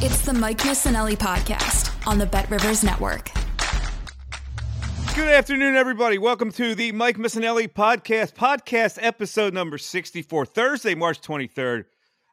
It's the Mike Missanelli podcast on the Bet Rivers Network. Good afternoon, everybody. Welcome to the Mike Missanelli podcast, podcast episode number 64, Thursday, March 23rd.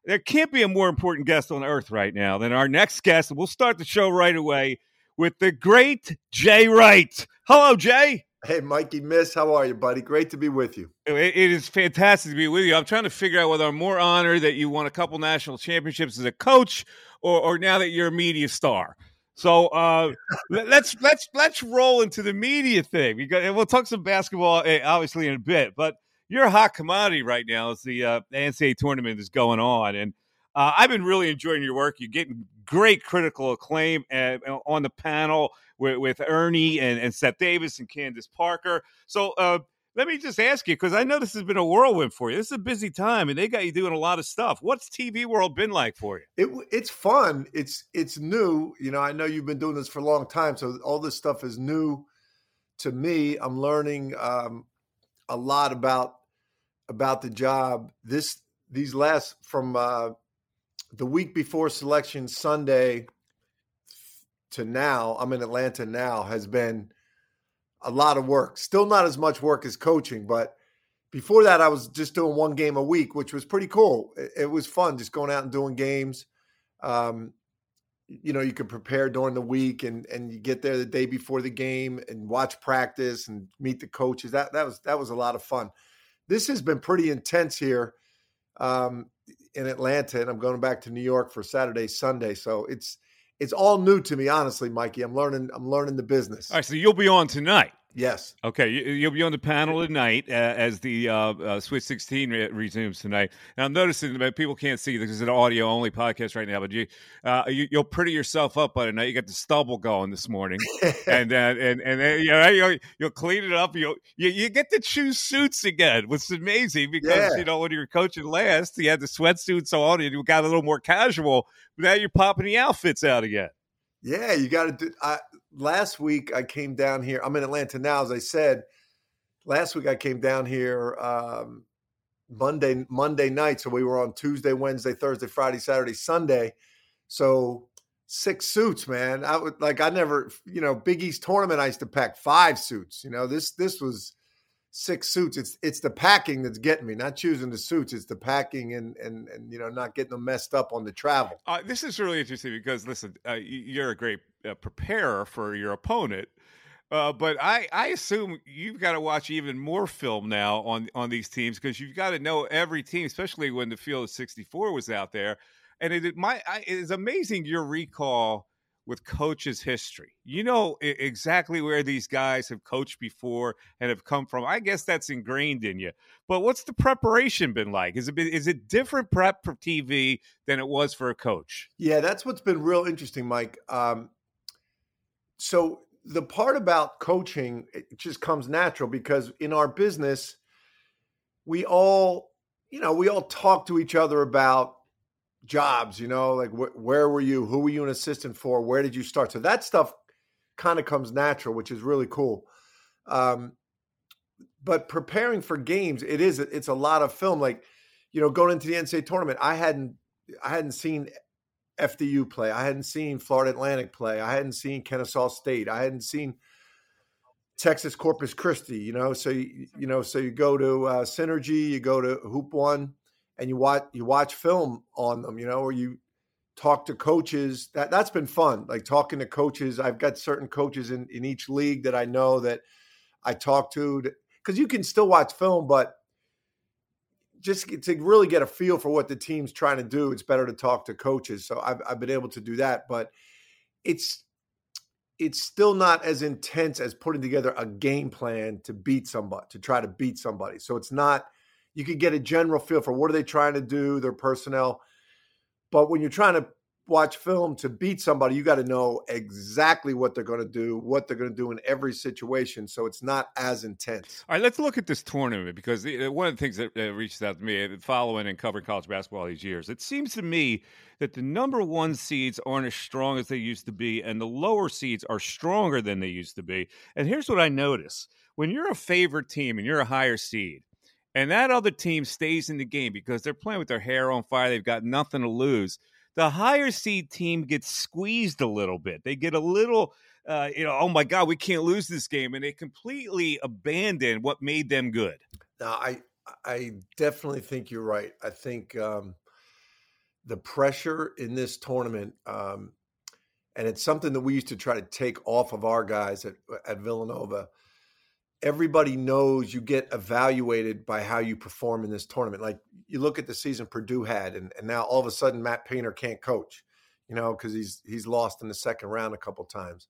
There can't be a more important guest on earth right now than our next guest. We'll start the show right away with the great Jay Wright. Hello, Jay. Hey, Mikey Miss, how are you, buddy? Great to be with you. It, it is fantastic to be with you. I'm trying to figure out whether I'm more honored that you won a couple national championships as a coach or, or now that you're a media star. So uh, let's let's let's roll into the media thing. Because, and we'll talk some basketball, eh, obviously, in a bit. But you're a hot commodity right now as the uh, NCAA tournament is going on, and uh, I've been really enjoying your work. You're getting great critical acclaim uh, on the panel with, with Ernie and, and, Seth Davis and Candace Parker. So uh, let me just ask you, because I know this has been a whirlwind for you. This is a busy time, and they got you doing a lot of stuff. What's TV world been like for you? It, it's fun. It's it's new. You know, I know you've been doing this for a long time, so all this stuff is new to me. I'm learning um, a lot about about the job. This these last from uh, the week before selection Sunday to now. I'm in Atlanta now. Has been a lot of work. Still not as much work as coaching, but before that, I was just doing one game a week, which was pretty cool. It, was fun just going out and doing games. Um, you know, you could prepare during the week and and you get there the day before the game and watch practice and meet the coaches. That that was that was a lot of fun. This has been pretty intense here um, in Atlanta, and I'm going back to New York for Saturday, Sunday. So it's it's all new to me, honestly, Mikey. I'm learning. I'm learning the business. All right, so you'll be on tonight. Yes. Okay, you, will be on the panel tonight uh, as the uh, uh, Sweet 16 re- resumes tonight. And I'm noticing that people can't see this is an audio only podcast right now, but you, uh, you will pretty yourself up by tonight. You got the stubble going this morning, and uh, and and then you know, you'll, you'll clean it up. You'll, you you get to choose suits again, which is amazing because Yeah. you know when you were coaching last, you had the sweatsuits on, and you got a little more casual. But now you're popping the outfits out again. Yeah, you got to do. I, last week I came down here. I'm in Atlanta now, as I said. Last week I came down here um, Monday Monday night, so we were on Tuesday, Wednesday, Thursday, Friday, Saturday, Sunday. So six suits, man. I would like I never, you know, Big East tournament. I used to pack five suits. You know, this this was six suits. It's it's the packing that's getting me, not choosing the suits. It's the packing and and and you know not getting them messed up on the travel. Uh, this is really interesting because listen, uh, you're a great uh, preparer for your opponent, uh, but I, I assume you've got to watch even more film now on on these teams because you've got to know every team, especially when the field of 64 was out there, and it, it my I, it is amazing your recall with coaches' history. You know e- exactly where these guys have coached before and have come from. I guess that's ingrained in you. But what's the preparation been like? Is it been, is it different prep for TV than it was for a coach? Yeah, that's what's been real interesting, Mike. Um, so the part about coaching it just comes natural because in our business, we all, you know, we all talk to each other about jobs. You know, like wh- where were you? Who were you an assistant for? Where did you start? So that stuff kind of comes natural, which is really cool. Um, but preparing for games, it is it's a lot of film. Like, you know, going into the NCAA tournament, I hadn't I hadn't seen FDU play. I hadn't seen Florida Atlantic play. I hadn't seen Kennesaw State. I hadn't seen Texas Corpus Christi. You know, so you, you know, so you go to uh, Synergy, you go to Hoop One, and you watch you watch film on them. You know, or you talk to coaches. That that's been fun. Like talking to coaches. I've got certain coaches in in each league that I know that I talk to because you can still watch film, but just to really get a feel for what the team's trying to do, it's better to talk to coaches. So I've, I've been able to do that, but it's it's still not as intense as putting together a game plan to beat somebody to try to beat somebody. So it's not you could get a general feel for what are they trying to do, their personnel. But when you're trying to watch film to beat somebody, you got to know exactly what they're going to do, what they're going to do in every situation. So it's not as intense. All right, let's look at this tournament because one of the things that reaches out to me, uh, following and covering college basketball these years, it seems to me that the number one seeds aren't as strong as they used to be, and the lower seeds are stronger than they used to be. And here's what I notice when you're a favorite team and you're a higher seed, and that other team stays in the game because they're playing with their hair on fire, they've got nothing to lose the higher seed team gets squeezed a little bit. They get a little, uh, you know, oh my God, we can't lose this game, and they completely abandon what made them good. Now, I I definitely think you're right. I think um, the pressure in this tournament, um, and it's something that we used to try to take off of our guys at at Villanova everybody knows you get evaluated by how you perform in this tournament. Like you look at the season Purdue had, and, and now all of a sudden Matt Painter can't coach, you know, because he's he's lost in the second round a couple times.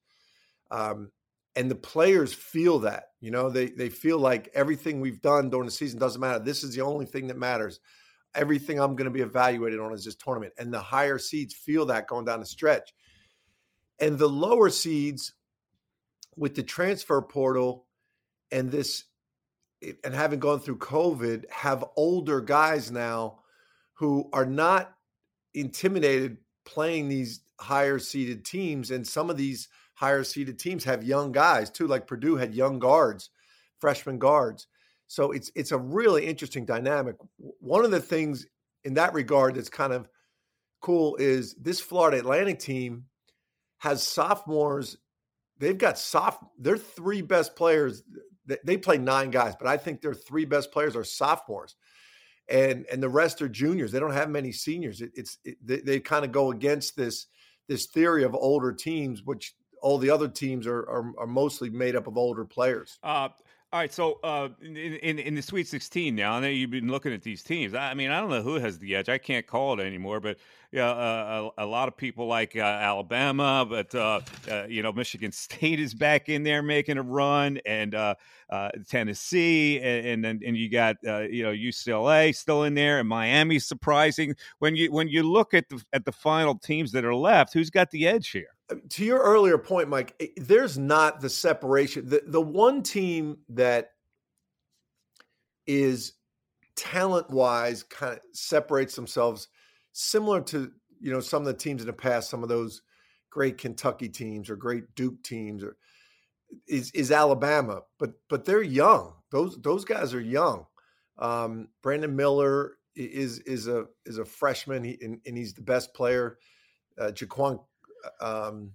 Um, and the players feel that, you know, they they feel like everything we've done during the season doesn't matter. This is the only thing that matters. Everything I'm going to be evaluated on is this tournament. And the higher seeds feel that going down the stretch. And the lower seeds with the transfer portal and this eh, and having gone through COVID, have older guys now who are not intimidated playing these higher seeded teams. And some of these higher seeded teams have young guys too, like Purdue had young guards, freshman guards. So it's it's a really interesting dynamic. One of the things in that regard that's kind of cool is this Florida Atlantic team has sophomores. They've got soft. Their three best players they, play nine guys, but I think their three best players are sophomores, and and the rest are juniors. They don't have many seniors. It, it's it, they, they kind of go against this this theory of older teams, which all the other teams are are, are mostly made up of older players. Uh, all right, so uh, in, in, in the Sweet 16 now, I know you've been looking at these teams. I mean, I don't know who has the edge. I can't call it anymore, but yeah, uh, a, a, lot of people like uh, Alabama, but uh, uh, you know, Michigan State is back in there making a run, and uh, Tennessee, and and and you got you know UCLA still in there, and Miami surprising. When you when you look at the at the final teams that are left, who's got the edge here? To your earlier point, Mike, there's not the separation. The the one team that is talent wise kind of separates themselves similar to you know some of the teams in the past, some of those great Kentucky teams or great Duke teams or is is Alabama, but but they're young. Those those guys are young. Um, Brandon Miller is is a is a freshman, he, and, and, he's the best player. Uh, Jaquan um,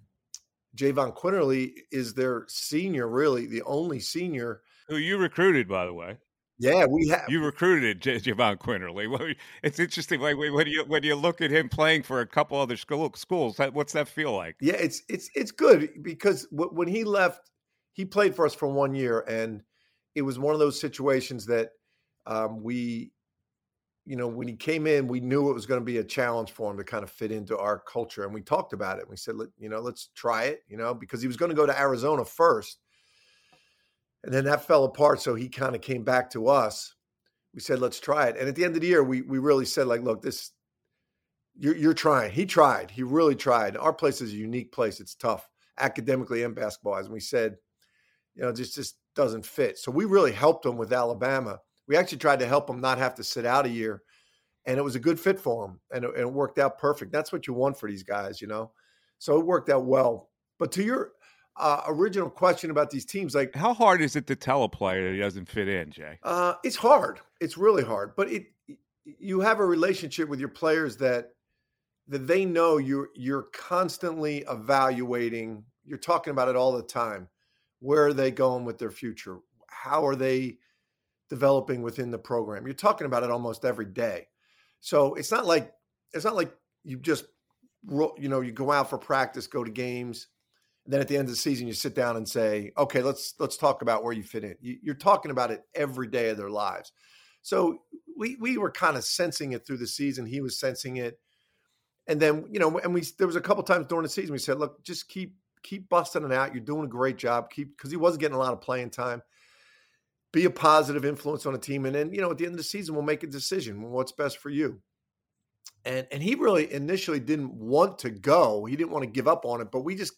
Jahvon Quinerly is their senior, really the only senior who you recruited, by the way. Yeah, we have. You recruited J- Jahvon Quinerly. It's interesting. Like when you when you look at him playing for a couple other school, schools, what's that feel like? Yeah, it's it's it's good because when he left, he played for us for one year, and it was one of those situations that um, we you know, when he came in, we knew it was going to be a challenge for him to kind of fit into our culture. And we talked about it. We said, Let, you know, let's try it, you know, because he was going to go to Arizona first. And then that fell apart. So he kind of came back to us. We said, let's try it. And at the end of the year, we we really said, like, look, this you're, you're trying. He tried. He really tried. Our place is a unique place. It's tough academically and basketball. As we said, you know, just just doesn't fit. So we really helped him with Alabama we actually tried to help him not have to sit out a year, and it was a good fit for him, and it, and it worked out perfect. That's what you want for these guys, you know. So it worked out well. But to your uh, original question about these teams, like how hard is it to tell a player that he doesn't fit in, Jay? Uh, it's hard. It's really hard. But it you have a relationship with your players that that they know you're you're constantly evaluating. You're talking about it all the time. Where are they going with their future? How are they developing within the program? You're talking about it almost every day. So it's not like it's not like you just you know you go out for practice, go to games, and then at the end of the season you sit down and say, okay, let's let's talk about where you fit in. You're talking about it every day of their lives. So we we were kind of sensing it through the season. He was sensing it, and then you know, and we there was a couple times during the season we said, look, just keep keep busting it out. You're doing a great job. Keep because he wasn't getting a lot of playing time. Be a positive influence on a team, and then you know at the end of the season we'll make a decision what's best for you. And and he really initially didn't want to go. He didn't want to give up on it, but we just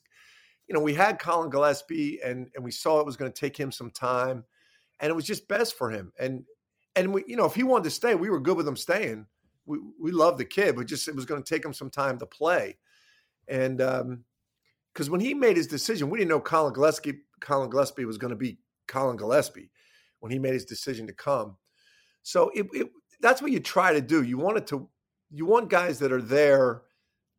you know we had Collin Gillespie, and and we saw it was going to take him some time, and it was just best for him. And and we, you know, if he wanted to stay, we were good with him staying. We we love the kid, but just it was going to take him some time to play. And um, because when he made his decision, we didn't know Collin Gillespie Collin Gillespie was going to be Collin Gillespie when he made his decision to come. So it, it that's what you try to do. You want it to you want guys that are there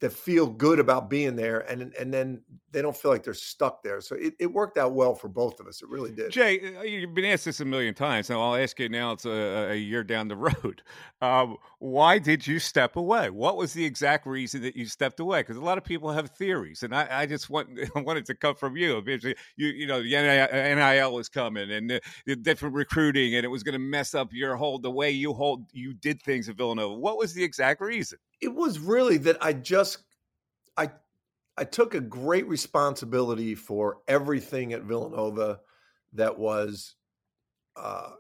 that feel good about being there and and then they don't feel like they're stuck there. So it, it worked out well for both of us. It really did. Jay, uh, you've been asked this a million times. So I'll ask you now. It's a, a year down the road. Um, why did you step away? What was the exact reason that you stepped away? Because a lot of people have theories, and I, I just want wanted to come from you. You you know the NIL was coming and the, the different recruiting, and it was going to mess up your whole the way you hold you did things at Villanova. What was the exact reason? It was really that I just I I took a great responsibility for everything at Villanova that was uh,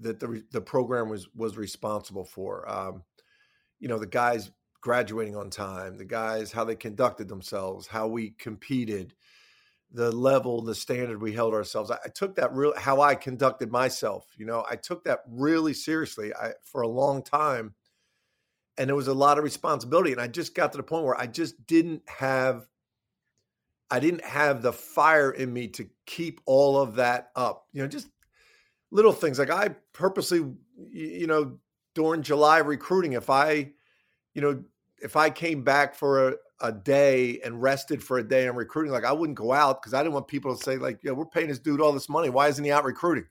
that the the program was was responsible for. Um, you know, the guys graduating on time, the guys how they conducted themselves, how we competed, the level, the standard we held ourselves. I, I took that real how I conducted myself. You know, I took that really seriously. I for a long time and it was a lot of responsibility and i just got to the point where i just didn't have i didn't have the fire in me to keep all of that up you know just little things like i purposely you know during july recruiting if i you know if i came back for a, a day and rested for a day and recruiting like i wouldn't go out because i didn't want people to say like yeah we're paying this dude all this money. Why isn't he out recruiting?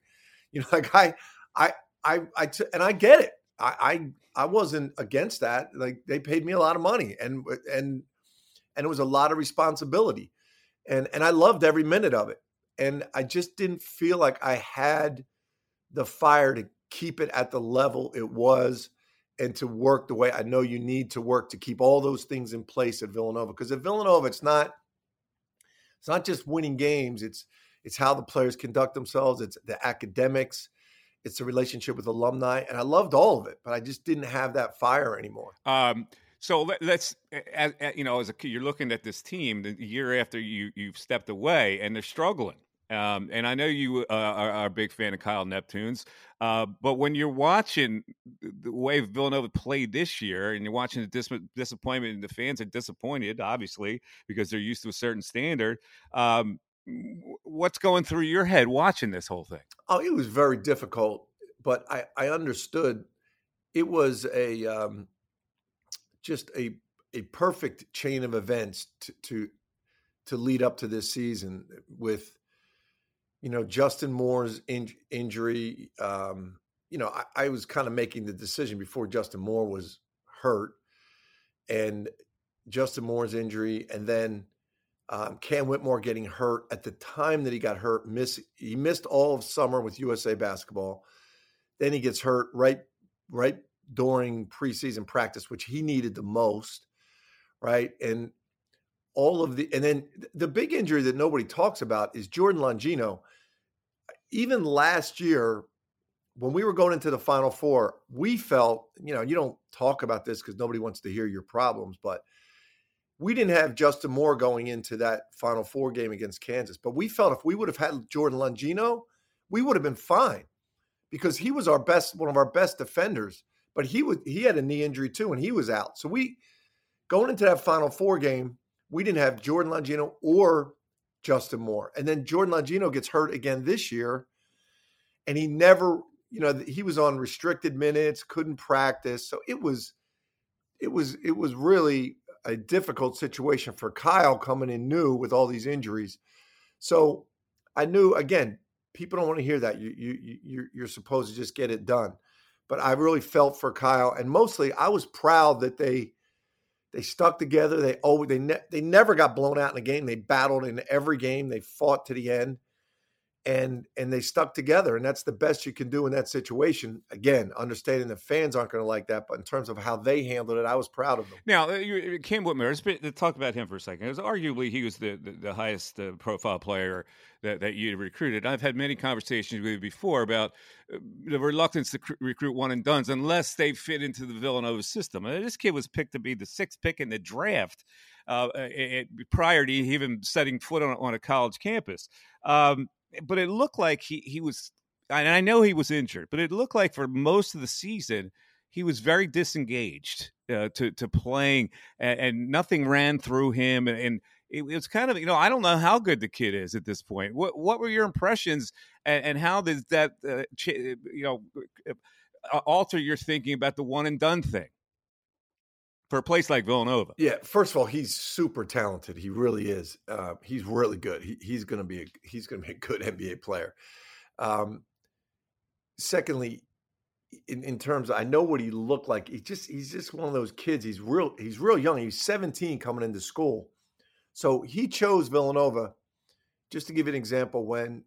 You know like i i i, I t- and i get it I, I I wasn't against that. Like they paid me a lot of money and uh, and and it was a lot of responsibility. And and I loved every minute of it. And I just didn't feel like I had the fire to keep it at the level it was and to work the way I know you need to work to keep all those things in place at Villanova. Because at Villanova, it's not it's not just winning games, it's it's how the players conduct themselves, it's the academics, it's a relationship with alumni, and I loved all of it, but I just didn't have that fire anymore. Um, so let, us you know, as a you're looking at this team the year after you you've stepped away, and they're struggling. Um, and I know you uh, are, are, a big fan of Kyle Neptunes, uh, but when you're watching the way Villanova played this year, and you're watching the dis- disappointment, and the fans are disappointed, obviously, because they're used to a certain standard. Um, what's going through your head watching this whole thing? Oh, it was very difficult, but I, I understood it was a um, just a a perfect chain of events to, to to lead up to this season with you know Justin Moore's in, injury. Um, you know, I, I was kind of making the decision before Justin Moore was hurt, and Justin Moore's injury, and then um, Cam Whitmore getting hurt at the time that he got hurt. Miss he missed all of summer with USA basketball. Then he gets hurt right right during preseason practice, which he needed the most, right? And all of the and then the big injury that nobody talks about is Jordan Longino. Even last year, when we were going into the Final Four, we felt you know you don't talk about this because nobody wants to hear your problems, but we didn't have Justin Moore going into that Final Four game against Kansas, but we felt if we would have had Jordan Longino, we would have been fine because he was our best, one of our best defenders. But he was he had a knee injury too, and he was out. So we going into that Final Four game, we didn't have Jordan Longino or Justin Moore. And then Jordan Longino gets hurt again this year, and he never, you know, he was on restricted minutes, couldn't practice. So it was, it was, it was really a difficult situation for Kyle coming in new with all these injuries. So I knew again, people don't want to hear that. You you you you're supposed to just get it done. But I really felt for Kyle, and mostly I was proud that they they stuck together. They always they ne- they never got blown out in a game. They battled in every game. They fought to the end, and and they stuck together. And that's the best you can do in that situation. Again, understanding the fans aren't going to like that, but in terms of how they handled it, I was proud of them. Now, uh, you, Cam Whitmore. Let's talk about him for a second. Because arguably he was the the, the highest uh, profile player that, that you recruited. I've had many conversations with you before about uh, the reluctance to cr- recruit one and duns unless they fit into the Villanova system. And this kid was picked to be the sixth pick in the draft uh, it, prior to even setting foot on, on a college campus. Um, but it looked like he, he was, and I know he was injured, but it looked like for most of the season, he was very disengaged uh, to to playing, and, and, nothing ran through him. And, and it, was kind of you know I don't know how good the kid is at this point. What what were your impressions, and, and how does that uh, you know uh, alter your thinking about the one and done thing? For a place like Villanova, yeah. First of all, he's super talented. He really is. Uh, he's really good. He, he's going to be a, he's going to be a good NBA player. Um, secondly, in, in terms of, I know what he looked like. He just he's just one of those kids. He's real he's real young. He's 17 coming into school. So he chose Villanova, just to give you an example, when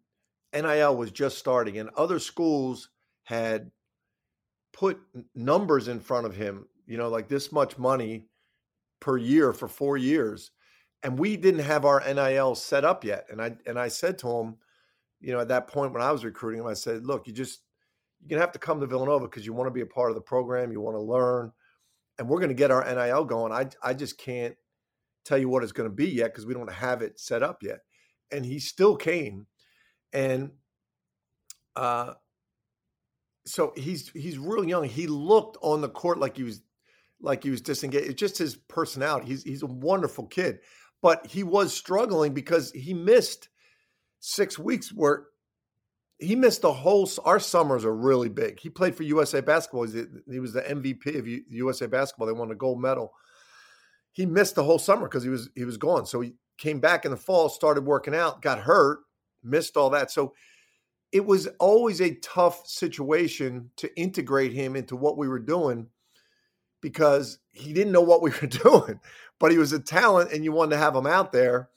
NIL was just starting and other schools had put numbers in front of him, you know, like this much money per year for four years. And we didn't have our NIL set up yet. And I and I said to him, you know, at that point when I was recruiting him, I said, look, you just you're gonna have to come to Villanova because you want to be a part of the program, you want to learn, and we're gonna get our NIL going. I I just can't tell you what it's to be yet because we don't have it set up yet. And he still came, and uh, so he's he's real young. He looked on the court like he was like he was disengaged. It's just his personality. He's he's a wonderful kid, but he was struggling because he missed six weeks where he missed the whole. Our summers are really big. He played for USA Basketball. He was the MVP of USA Basketball. They won a gold medal he missed the whole summer because he was he was gone. So he came back in the fall, started working out, got hurt, missed all that. So it was always a tough situation to integrate him into what we were doing because he didn't know what we were doing, but he was a talent and you wanted to have him out there.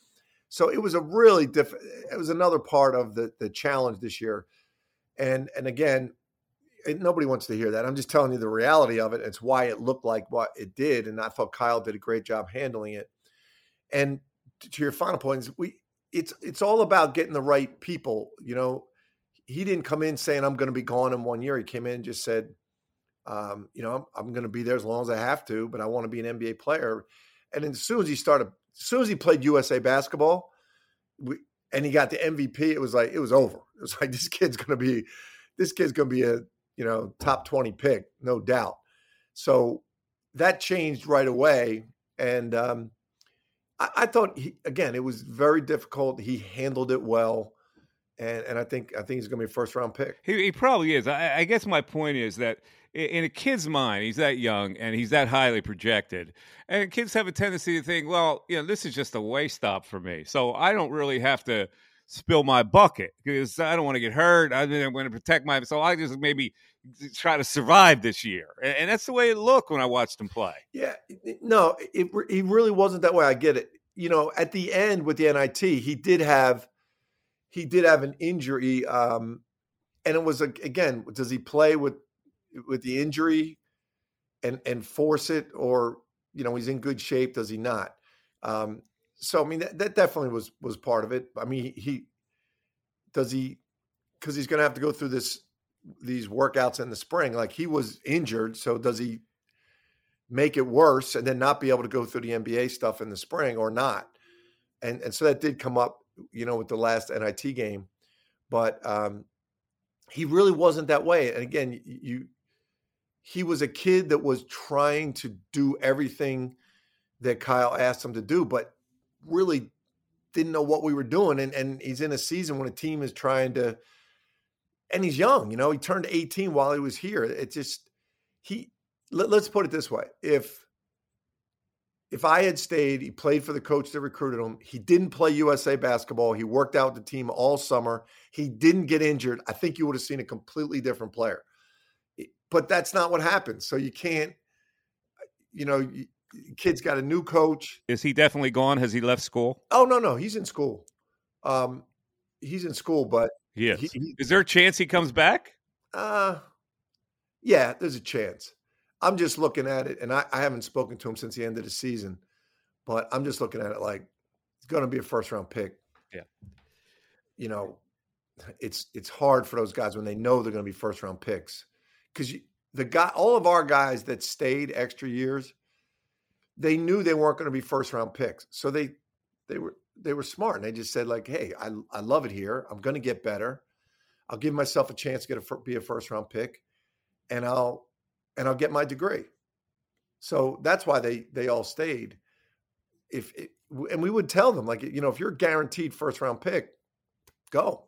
So it was a really diff it was another part of the the challenge this year. And and again, nobody wants to hear that. I'm just telling you the reality of it. It's why it looked like what it did, and I thought Kyle did a great job handling it. And to your final points, we it's it's all about getting the right people. You know, he didn't come in saying I'm going to be gone in one year. He came in and just said, um, you know, I'm, I'm going to be there as long as I have to, but I want to be an NBA player. And as soon as he started, as soon as he played USA basketball, we, and he got the MVP, it was like it was over. It was like this kid's going to be, this kid's going to be a you know, top 20 pick, no doubt. So that changed right away. And um, I, I thought, he, again, it was very difficult. He handled it well. And, and I think I think he's going to be a first round pick. He, he probably is. I, I guess my point is that in a kid's mind, he's that young and he's that highly projected. And kids have a tendency to think, well, you know, this is just a way stop for me. So I don't really have to spill my bucket because I don't want to get hurt. I want to protect my. So I just maybe try to survive this year, and, that's the way it looked when I watched him play. Yeah, no, it, he really wasn't that way. I get it. You know, at the end with the NIT, he did have he did have an injury, um, and it was again, does he play with with the injury and and force it, or you know, he's in good shape? Does he not? Um, so I mean that, that definitely was was part of it. I mean he, does he because he's going to have to go through this these workouts in the spring. Like he was injured, so does he make it worse and then not be able to go through the NBA stuff in the spring or not? And and so that did come up, you know, with the last NIT game, but um, he really wasn't that way. And again, you he was a kid that was trying to do everything that Kyle asked him to do, but really didn't know what we were doing. And, and he's in a season when a team is trying to, and he's young, you know, he turned 18 while he was here. It just, he, let, let's put it this way. If, if I had stayed, he played for the coach that recruited him. He didn't play USA basketball. He worked out the team all summer. He didn't get injured. I think you would have seen a completely different player. But that's not what happens. So you can't, you know, kid's got a new coach. Is he definitely gone? Has he left school? Oh no, no, he's in school. Um, he's in school, but yes. He, he, is there a chance he comes back? Uh, yeah, there's a chance. I'm just looking at it, and I, I haven't spoken to him since the end of the season, but I'm just looking at it like it's going to be a first round pick. Yeah. You know, it's it's hard for those guys when they know they're going to be first round picks because the guy, all of our guys that stayed extra years, they knew they weren't going to be first round picks, so they they were they were smart and they just said like, hey, I I love it here. I'm going to get better. I'll give myself a chance to get a be a first round pick, and I'll and I'll get my degree. So that's why they they all stayed. If it, and we would tell them like you know if you're guaranteed first round pick, go.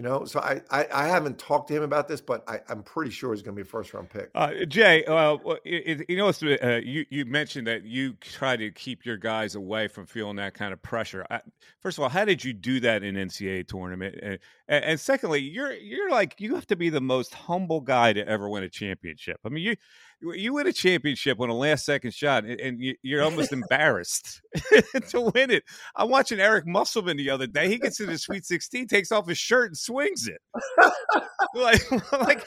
You know, so I, I, I haven't talked to him about this, but I, am pretty sure he's going to be a first round pick. Uh, Jay, uh, you know, uh, you you mentioned that you try to keep your guys away from feeling that kind of pressure. I, first of all, how did you do that in NCAA tournament? And, and, secondly, you're you're like you have to be the most humble guy to ever win a championship. I mean, you you win a championship on a last second shot and you're almost embarrassed to win it. I'm watching Eric Musselman the other day. He gets into the Sweet 16, takes off his shirt and swings it. like, like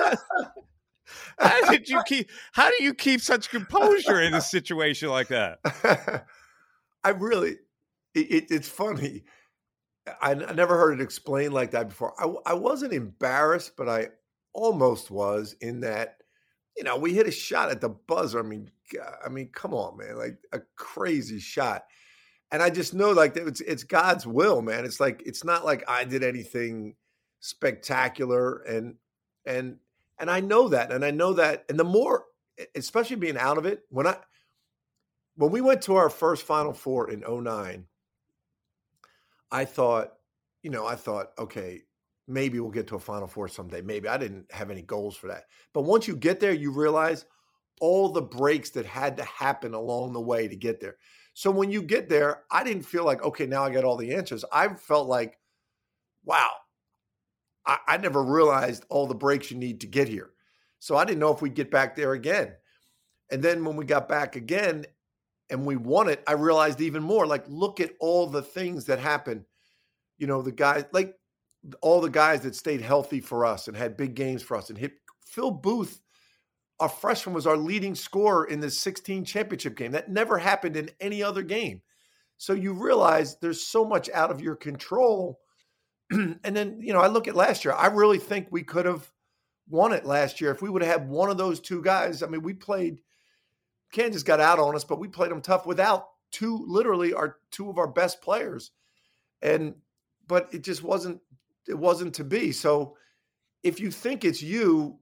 how did you keep how do you keep such composure in a situation like that? I really it, it's funny. I, I, never heard it explained like that before. I, I wasn't embarrassed, but I almost was in that you know, we hit a shot at the buzzer. I mean, I mean, come on, man, like a crazy shot. And I just know like it's it's God's will, man. It's like it's not like I did anything spectacular and and and I know that. And I know that and the more especially being out of it, when I when we went to our first final four in 09, I thought, you know, I thought, okay, maybe we'll get to a final four someday. Maybe I didn't have any goals for that. But once you get there, you realize all the breaks that had to happen along the way to get there. So when you get there, I didn't feel like, okay, now I got all the answers. I felt like, wow, I, I never realized all the breaks you need to get here. So I didn't know if we'd get back there again. And then when we got back again and we won it, I realized even more like, look at all the things that happen. You know, the guys, like all the guys that stayed healthy for us and had big games for us and hit Phil Booth, our freshman, was our leading scorer in the 16 championship game. That never happened in any other game. So you realize there's so much out of your control. and then, you know, I look at last year, I really think we could have won it last year if we would have had one of those two guys. I mean, we played, Kansas got out on us, but we played them tough without two, literally, our two of our best players. And, but it just wasn't it wasn't to be. So if you think it's you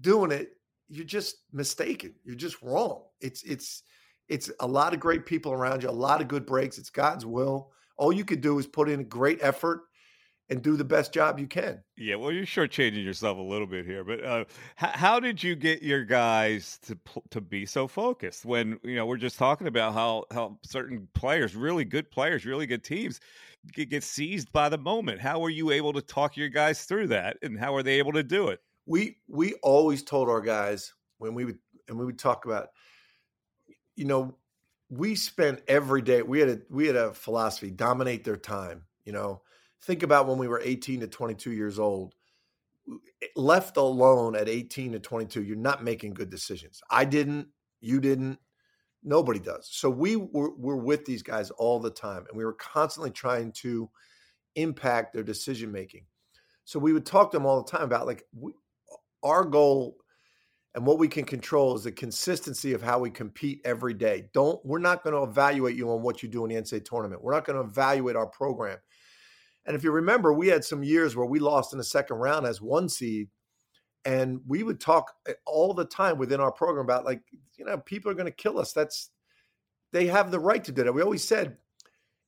doing it, you're just mistaken. You're just wrong. It's it's it's a lot of great people around you, a lot of good breaks. It's God's will. All you could do is put in a great effort and do the best job you can. Yeah, well, you're shortchanging yourself a little bit here, but uh, h- how did you get your guys to to be so focused when you know we're just talking about how how certain players, really good players, really good teams, get, seized by the moment? How were you able to talk your guys through that, and how are they able to do it? We we always told our guys when we would and we would talk about, you know, we spent every day. We had a we had a philosophy: dominate their time. You know think about when we were 18 to 22 years old eh, left alone at 18 to 22 you're not making good decisions i didn't you didn't nobody does. So we were, were with these guys all the time and we were constantly trying to impact their decision making. So we would talk to them all the time about like we, our goal and what we can control is the consistency of how we compete every day. Don't we're not going to evaluate you on what you do in the ncaa tournament. We're not going to evaluate our program. And if you remember, we had some years where we lost in the second round as one seed. And we would talk eh, all the time within our program about like, you know, people are going to kill us. That's they have the right to do that. We always said,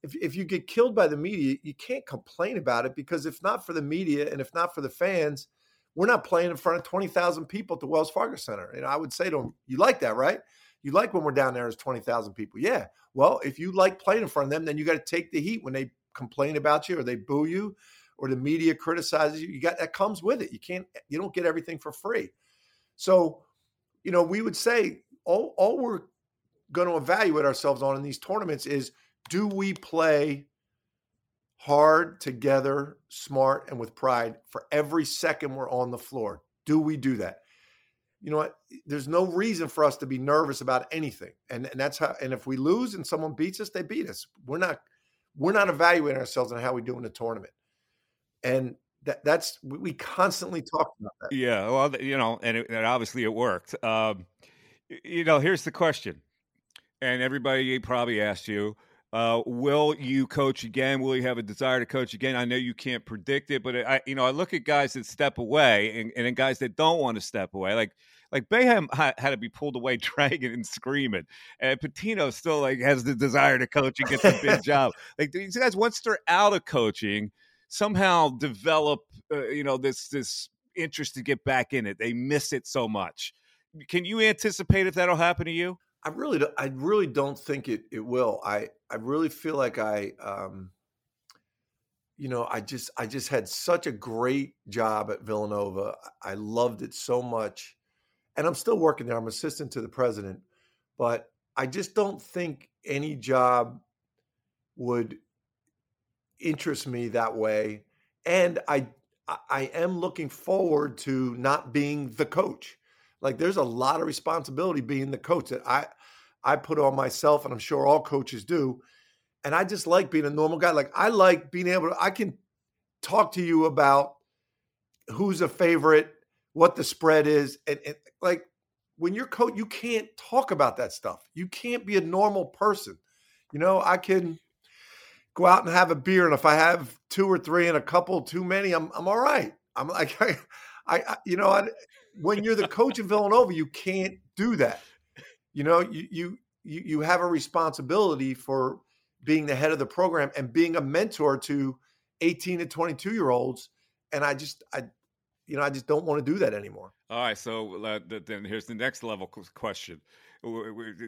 if if you get killed by the media, you can't complain about it because if not for the media and if not for the fans, we're not playing in front of 20,000 people at the Wells Fargo Center. And I would say to them, you like that, right? You like when we're down there as 20,000 people. Yeah. Well, if you like playing in front of them, then you got to take the heat when they complain about you or they boo you or the media criticizes you. You got that comes with it. You can't, you don't get everything for free. So, you know, we would say all, all we're going to evaluate ourselves on in these tournaments is do we play hard, together, smart, and with pride for every second we're on the floor? Do we do that? You know what? There's no reason for us to be nervous about anything. And, and that's how and if we lose and someone beats us, they beat us. We're not we're not evaluating ourselves on how we do in the tournament. And that, that's we constantly talk about that. Yeah, well, you know, and, it, and obviously it worked. Um, you know, here's the question, and everybody probably asked you: uh, will you coach again? Will you have a desire to coach again? I know you can't predict it, but I, you know, I look at guys that step away and, and guys that don't want to step away. Like, like Boeheim had to be pulled away, dragging and screaming, and Pitino still like has the desire to coach and gets a big job. Like these guys, once they're out of coaching, somehow develop, uh, you know, this this interest to get back in it. They miss it so much. Can you anticipate if that'll happen to you? I really, do, I really don't think it it will. I I really feel like I, um, you know, I just I just had such a great job at Villanova. I loved it so much, and I'm still working there. I'm assistant to the president, but I just don't think any job would interest me that way. And I I am looking forward to not being the coach. Like there's a lot of responsibility being the coach that I I put on myself, and I'm sure all coaches do. And I just like being a normal guy. Like I like being able to, I can talk to you about who's a favorite, what the spread is. And, and like when you're coach, you can't talk about that stuff. You can't be a normal person. You know, I can go out and have a beer, and if I have two or three and a couple too many, I'm I'm all right. I'm like I, I you know, I, when you're the coach of Villanova, you can't do that. You know you you you have a responsibility for being the head of the program and being a mentor to 18 to 22 year olds and i just i you know i just don't want to do that anymore. All right so uh, then here's the next level question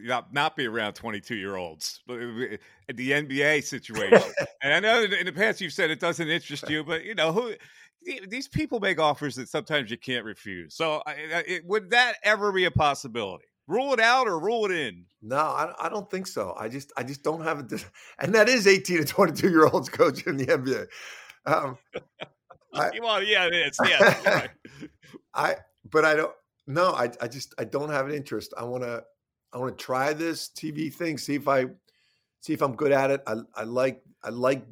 not not be around 22 year olds the nba situation and i know in the past you've said it doesn't interest you but you know who these people make offers that sometimes you can't refuse so it, would that ever be a possibility Rule it out or rule it in? No, I, I don't think so. I just I just don't have it. And that is 18 to 22 year olds coaching in the NBA. Um, I, well, yeah, it is. Yeah, I but I don't. No, I I just I don't have an interest. I want to I want to try this TV thing. See if I see if I'm good at it. I I like I like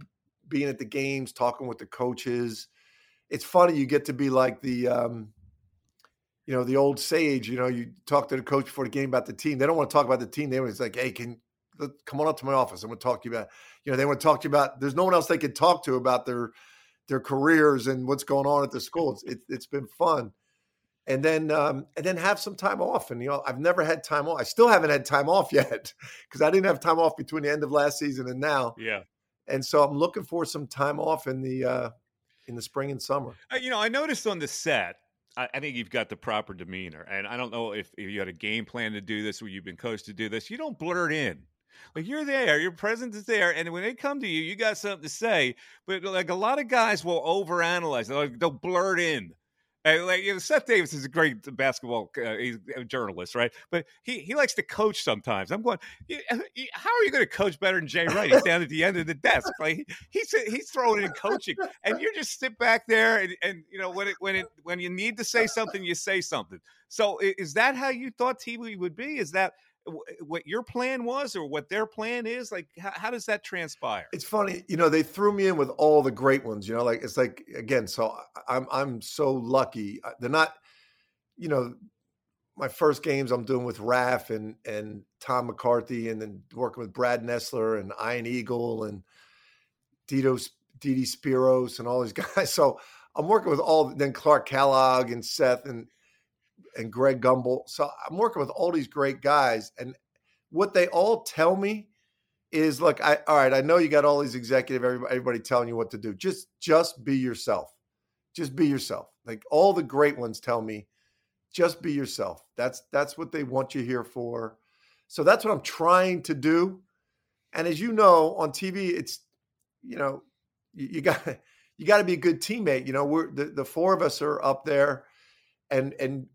being at the games, talking with the coaches. It's funny you get to be like the um, you know, the old sage, you know, you talk to the coach before the game about the team. They don't want to talk about the team. They want to like, hey, can come on up to my office. I'm going to talk to you about, you know, they want to talk to you about, there's no one else they can talk to about their, their careers and what's going on at the school. It's, it, it's been fun. And then, um, and then have some time off. And, you know, I've never had time off. I still haven't had time off yet because I didn't have time off between the end of last season and now. Yeah. And so I'm looking for some time off in the, uh, in the spring and summer. Uh, you know, I noticed on the set, I, I, think you've got the proper demeanor. And I don't know if, if you had a game plan to do this or you've been coached to do this. You don't blurt in. Like you're there, your presence is there, and when they come to you, you got something to say. But like a lot of guys will overanalyze; they'll, they'll blurt in. And like you know, Seth Davis is a great basketball uh, he's a journalist, right? But he he likes to coach sometimes. I'm going, how are you going to coach better than Jay Wright? He's down at the end of the desk, like he's he's throwing in coaching, and you just sit back there and, and you know when it when it when you need to say something, you say something. So is that how you thought TV would be? Is that what your plan was or what their plan is? Like how, how, does that transpire? It's funny you know they threw me in with all the great ones you know like it's like again so i'm i'm so lucky uh, they're not you know my first games i'm doing with raf and and tom mccarthy and then working with brad nessler and ian eagle and Dito, Didi Spiros and all these guys. So i'm working with all then clark kellogg and seth and and Greg Gumbel. So I'm working with all these great guys, and what they all tell me is look, I all right, I know you got all these executive everybody, everybody telling you what to do. Just just be yourself. Just be yourself. Like all the great ones tell me, just be yourself. That's that's what they want you here for. So that's what I'm trying to do. And as you know, on TV, it's you know, you, you got you got to be a good teammate. You know, we're the, the four of us are up there, and and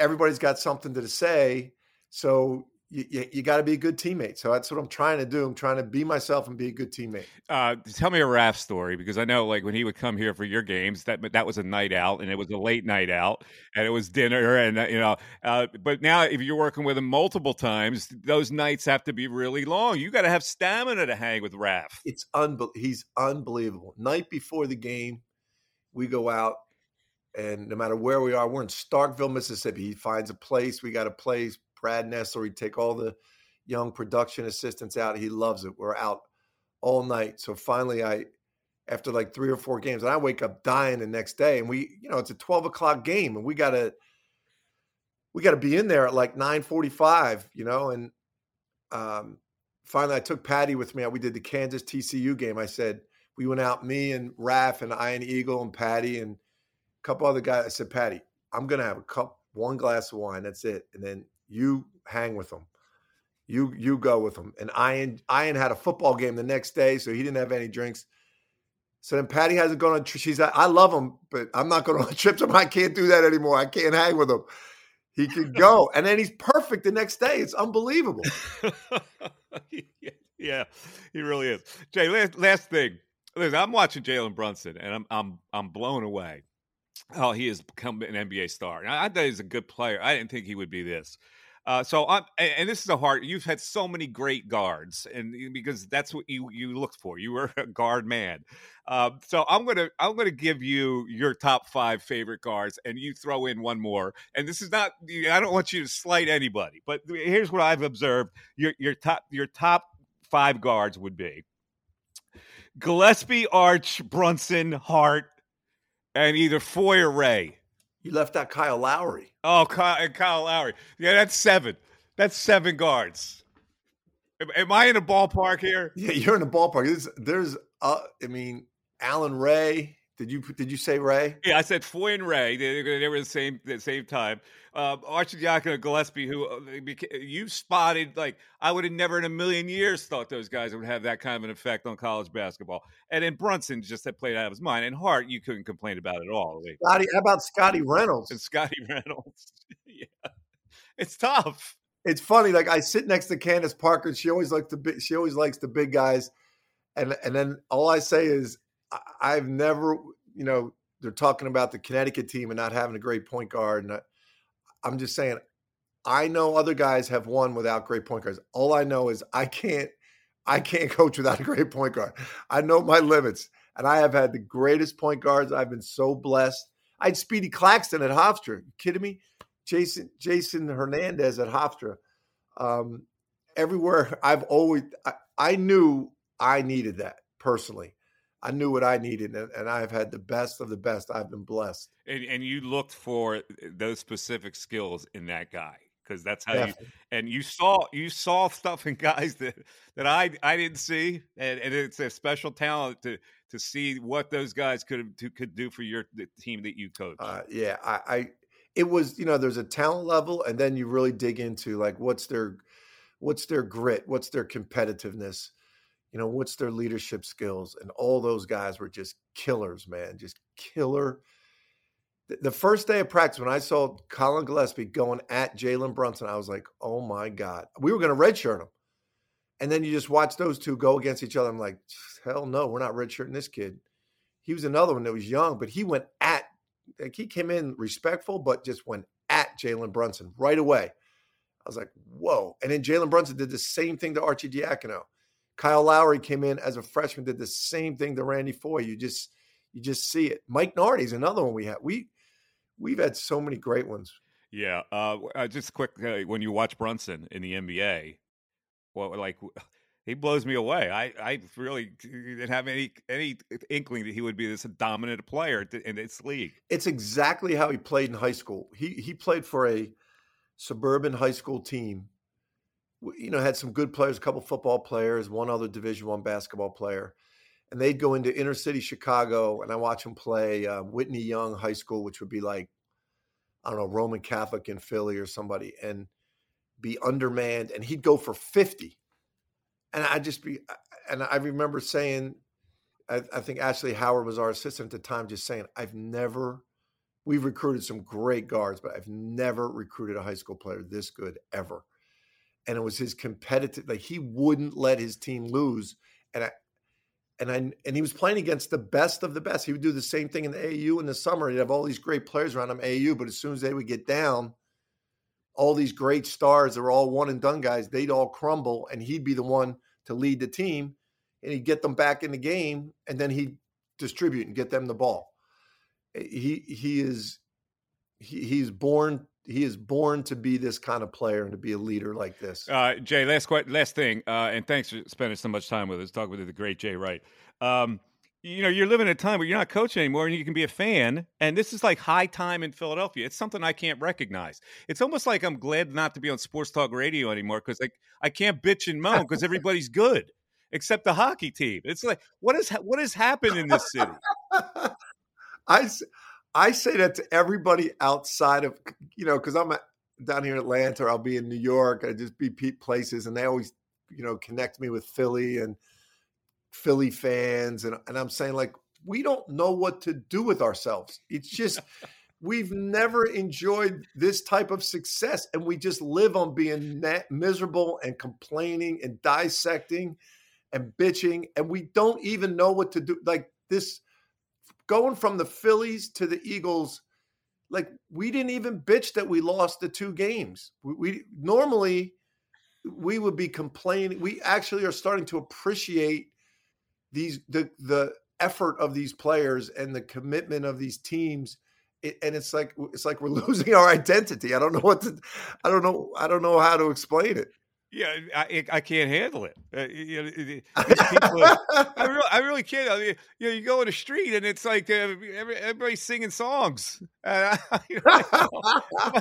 everybody's got something to say. So you, you, you got to be a good teammate. So that's what I'm trying to do. I'm trying to be myself and be a good teammate. Uh, tell me a Raph story because I know, like when he would come here for your games, that that was a night out and it was a late night out and it was dinner and you know. Uh, but now, if you're working with him multiple times, those nights have to be really long. You got to have stamina to hang with Raph. It's unbel- He's unbelievable. Night before the game, we go out and no matter where we are, we're in Starkville, Mississippi. He finds a place. We got a place Brad Nessler. He'd take all the young production assistants out. He loves it. We're out all night. So finally, I, after like three or four games, and I wake up dying the next day. And we, you know, it's a 12 o'clock game and we got to, we got to be in there at like 945, you know, and um, finally I took Patty with me. We did the Kansas TCU game. I said, we went out, me and Raph and Ian Eagle and Patty and couple other guys. I said, Patty, I'm going to have a cup, one glass of wine. That's it. And then you hang with them. You you go with them. And Ian Ian had a football game the next day, so he didn't have any drinks. So then Patty hasn't gone on. She's like, I love him, but I'm not going on trips. I can't do that anymore. I can't hang with him. He can go, and then he's perfect the next day. It's unbelievable. yeah, he really is. Jay, last, last thing. Listen, I'm watching Jalen Brunson, and I'm I'm I'm blown away. Oh, he has become an NBA star. I thought he's a good player. I didn't think he would be this. Uh, so I'm, and this is a hard. You've had so many great guards, and because that's what you you looked for. You were a guard man. Uh, so I'm gonna I'm gonna give you your top five favorite guards, and you throw in one more. And this is not. I don't want you to slight anybody, but here's what I've observed. Your your top your top five guards would be Gillespie, Arch, Brunson, Hart, and either Foye or Ray. You left out Kyle Lowry. Oh, Kyle, Kyle Lowry. Yeah, that's seven. That's seven guards. Am, am I in a ballpark here? Yeah, you're in a ballpark. There's, there's uh, I mean, Allan Ray. Did you did you say Ray? Yeah, I said Foye and Ray. They, they were the same the same time. Uh, Arcidiacono Gillespie, who uh, you spotted, like I would have never in a million years thought those guys would have that kind of an effect on college basketball. And then Brunson just had played out of his mind. And Hart, you couldn't complain about it at all. Scotty, how about Scotty Reynolds? And Scotty Reynolds, yeah, it's tough. It's funny. Like I sit next to Candace Parker, and she always likes the big, she always likes the big guys, and and then all I say is I've never, you know, they're talking about the Connecticut team and not having a great point guard. And I, I'm just saying, I know other guys have won without great point guards. All I know is I can't, I can't coach without a great point guard. I know my limits, and I have had the greatest point guards. I've been so blessed. I had Speedy Claxton at Hofstra. You kidding me? Jason Jason Hernandez at Hofstra. Um, everywhere I've always, I, I knew I needed that personally. I knew what I needed, and, and I've had the best of the best. I've been blessed. And, and you looked for uh, those specific skills in that guy because that's how Definitely. you and you saw you saw stuff in guys that that I I didn't see, and, and it's a special talent to to see what those guys could to, could do for your the team that you coach. Uh, yeah, I, I it was you know there's a talent level, and then you really dig into like what's their what's their grit, what's their competitiveness you know, what's their leadership skills? And all those guys were just killers, man, just killer. The first day of practice, when I saw Collin Gillespie going at Jalen Brunson, I was like, oh my God. We were going to redshirt him. And then you just watch those two go against each other. I'm like, hell no, we're not redshirting this kid. He was another one that was young, but he went at, like he came in respectful, but just went at Jalen Brunson right away. I was like, whoa. And then Jalen Brunson did the same thing to Arcidiacono. Kyle Lowry came in as a freshman, did the same thing to Randy Foye. You just you just see it. Mike Nardi's another one we have. We we've had so many great ones. Yeah. Uh, uh just quick, uh, when you watch Brunson in the NBA, well, like he blows me away. I, I really didn't have any any inkling that he would be this dominant player in this league. It's exactly how he played in high school. He he played for a suburban high school team you know, had some good players, a couple football players, one other Division One basketball player, and they'd go into inner city Chicago, and I watch them play uh, Whitney Young High School, which would be like, I don't know, Roman Catholic in Philly or somebody, and be undermanned, and he'd go for fifty, and I just be, and I remember saying, I, I think Ashley Howard was our assistant at the time, just saying, I've never. We've recruited some great guards, but I've never recruited a high school player this good ever and it was his competitive like he wouldn't let his team lose and I and I and he was playing against the best of the best. He would do the same thing in the AU in the summer. He'd have all these great players around him AU, but as soon as they would get down, all these great stars that were all one and done guys, they'd all crumble and he'd be the one to lead the team and he'd get them back in the game and then he'd distribute and get them the ball. Eh, he he is he, he's born he is born to be this kind of player and to be a leader like this. Uh, Jay, last last thing, uh, and thanks for spending so much time with us. Talking with the great Jay Wright. Um, you know, you're living in a time where you're not coaching anymore, and you can be a fan. And this is like high time in Philadelphia. It's something I can't recognize. It's almost like I'm glad not to be on sports talk radio anymore because like I can't bitch and moan because everybody's good except the hockey team. It's like what is what has happened in this city? I I say that to everybody outside of, you know, because I'm down here in Atlanta, or I'll be in New York, I just be places, and they always, you know, connect me with Philly and Philly fans, and and I'm saying like we don't know what to do with ourselves. It's just we've never enjoyed this type of success, and we just live on being miserable and complaining and dissecting and bitching, and we don't even know what to do. Like this going from the Phillies to the Eagles, like we didn't even bitch that we lost the two games. We, we normally we would be complaining. We actually are starting to appreciate these the the effort of these players and the commitment of these teams. It, and it's like it's like we're losing our identity. I don't know what to. I don't know. I don't know how to explain it. Yeah, I, I can't handle it. Uh, you know, people, I, really, I really can't. I mean, you know, you go in the street and it's like uh, every, everybody's singing songs. Uh, you know,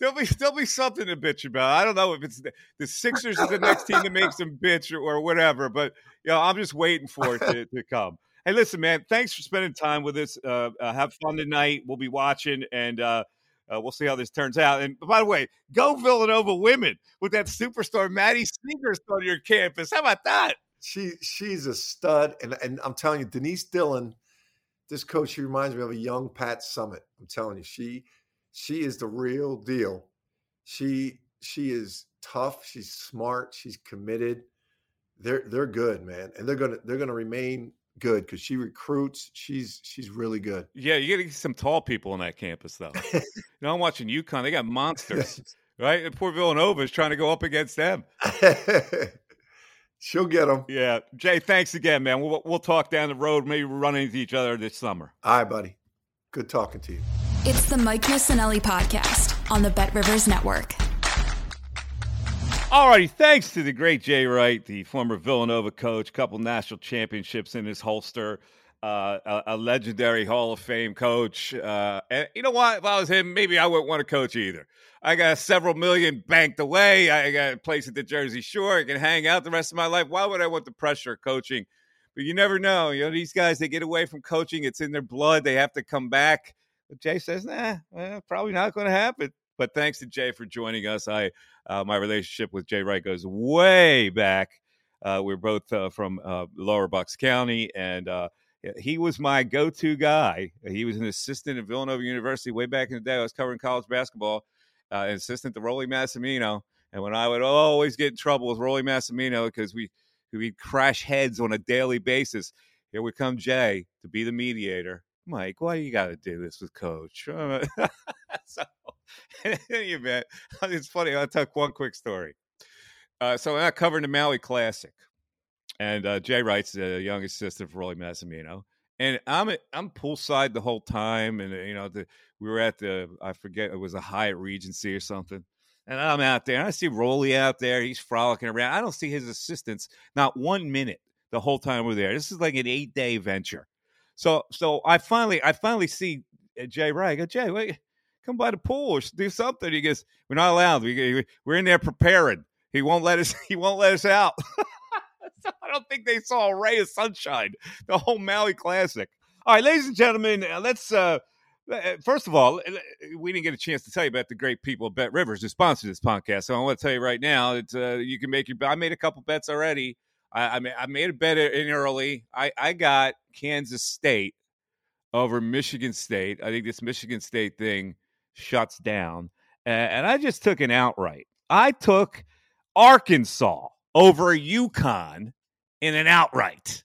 there'll be there'll be something to bitch about. I don't know if it's the, the Sixers is the next team that makes them bitch or, or, whatever, but you know, I'm just waiting for it to, to come. Hey, listen, man, thanks for spending time with us. Uh, uh have fun tonight. We'll be watching and uh, we'll see how this turns out. And by the way, go Villanova women with that superstar Maddy Siegrist on your campus. How about that? She she's a stud, and and I'm telling you, Denise Dillon, this coach, she reminds me of a young Pat Summitt. I'm telling you, she she is the real deal. She she is tough. She's smart. She's committed. They're they're good, man, and they're gonna they're gonna remain good because she recruits. She's she's really good. Yeah, you got to get some tall people on that campus, though. you know, I'm watching UConn; they got monsters, right? And poor Villanova is trying to go up against them. She'll get them. Yeah, Jay. Thanks again, man. We'll we'll talk down the road. Maybe we'll run into each other this summer. All right, buddy. Good talking to you. It's the Mike Missanelli podcast on the Bet Rivers Network. All righty, thanks to the great Jay Wright, the former Villanova coach, couple national championships in his holster, uh, a, a, legendary Hall of Fame coach. Uh, and you know what? If I was him, maybe I wouldn't want to coach either. I got several million banked away. I got a place at the Jersey Shore. I can hang out the rest of my life. Why would I want the pressure of coaching? But you never know. You know, these guys, they get away from coaching. It's in their blood. They have to come back. But Jay says, nah, well, probably not going to happen. But thanks to Jay for joining us. I uh, my relationship with Jay Wright goes way back. Uh, we're both uh, from uh, Lower Bucks County, and uh, he was my go-to guy. He was an assistant at Villanova University way back in the day. I was covering college basketball, uh, assistant to Rollie Massimino. And when I would always get in trouble with Rollie Massimino because we we'd crash heads on a daily basis, here would come Jay to be the mediator. Mike, why you got to do this with Coach? so in any event, it's funny. I'll tell one quick story. Uh, so I'm covering the Maui Classic, and uh, Jay Wright's the young assistant for Rollie Massimino, and I'm I'm poolside the whole time, and you know the we were at the I forget it was a Hyatt Regency or something, and I'm out there, and I see Rollie out there, he's frolicking around. I don't see his assistants not one minute the whole time we're there. This is like an eight day venture. So so I finally I finally see uh, Jay Wright. I go Jay, wait come by the pool or do something. He goes, we're not allowed. We, we're in there preparing. He won't let us. He won't let us out. so I don't think they saw a ray of sunshine. The whole Maui Classic. All right, ladies and gentlemen, uh, let's. Uh, uh, First of all, we didn't get a chance to tell you about the great people at Bet Rivers who sponsor this podcast. So I want to tell you right now, it's uh, you can make your. I made a couple bets already. I, I, made, I made a bet in early. I, I got Kansas State over Michigan State. I think this Michigan State thing shuts down, and, and I just took an outright. I took Arkansas over UConn in an outright.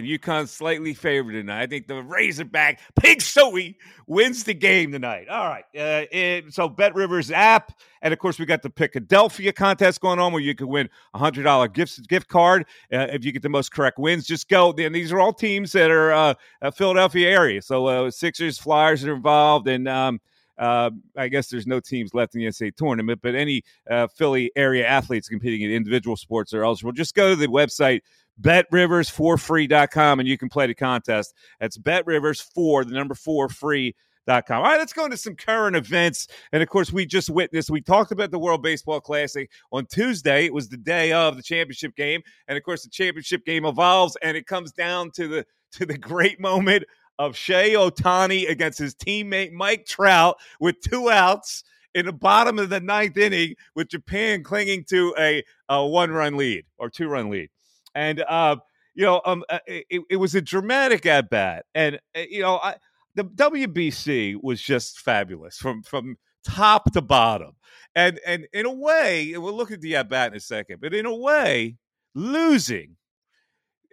And UConn's slightly favored tonight. I think the Razorback Pig Sooie wins the game tonight. All right. Uh, it, so Bet Rivers app, and of course we got the Philadelphia contest going on where you can win a hundred dollar gift gift card uh, if you get the most correct wins. Just go. And these are all teams that are uh, Philadelphia area. So uh, Sixers, Flyers are involved, and um, uh, I guess there's no teams left in the NCAA tournament, but any uh, Philly area athletes competing in individual sports are eligible. Just go to the website betrivers4free.com and you can play the contest. That's betrivers4, the number four free. All right, let's go into some current events. And of course, we just witnessed, we talked about the World Baseball Classic on Tuesday. It was the day of the championship game. And of course, the championship game evolves and it comes down to the to the great moment of Shohei Ohtani against his teammate Mike Trout with two outs in the bottom of the ninth inning with Japan clinging to a, a one run lead or two run lead. And, uh, you know, um, uh, it, it was a dramatic at bat. And, uh, you know, I, the WBC was just fabulous from, from top to bottom. And, and in a way, we'll look at the at bat in a second, but in a way, losing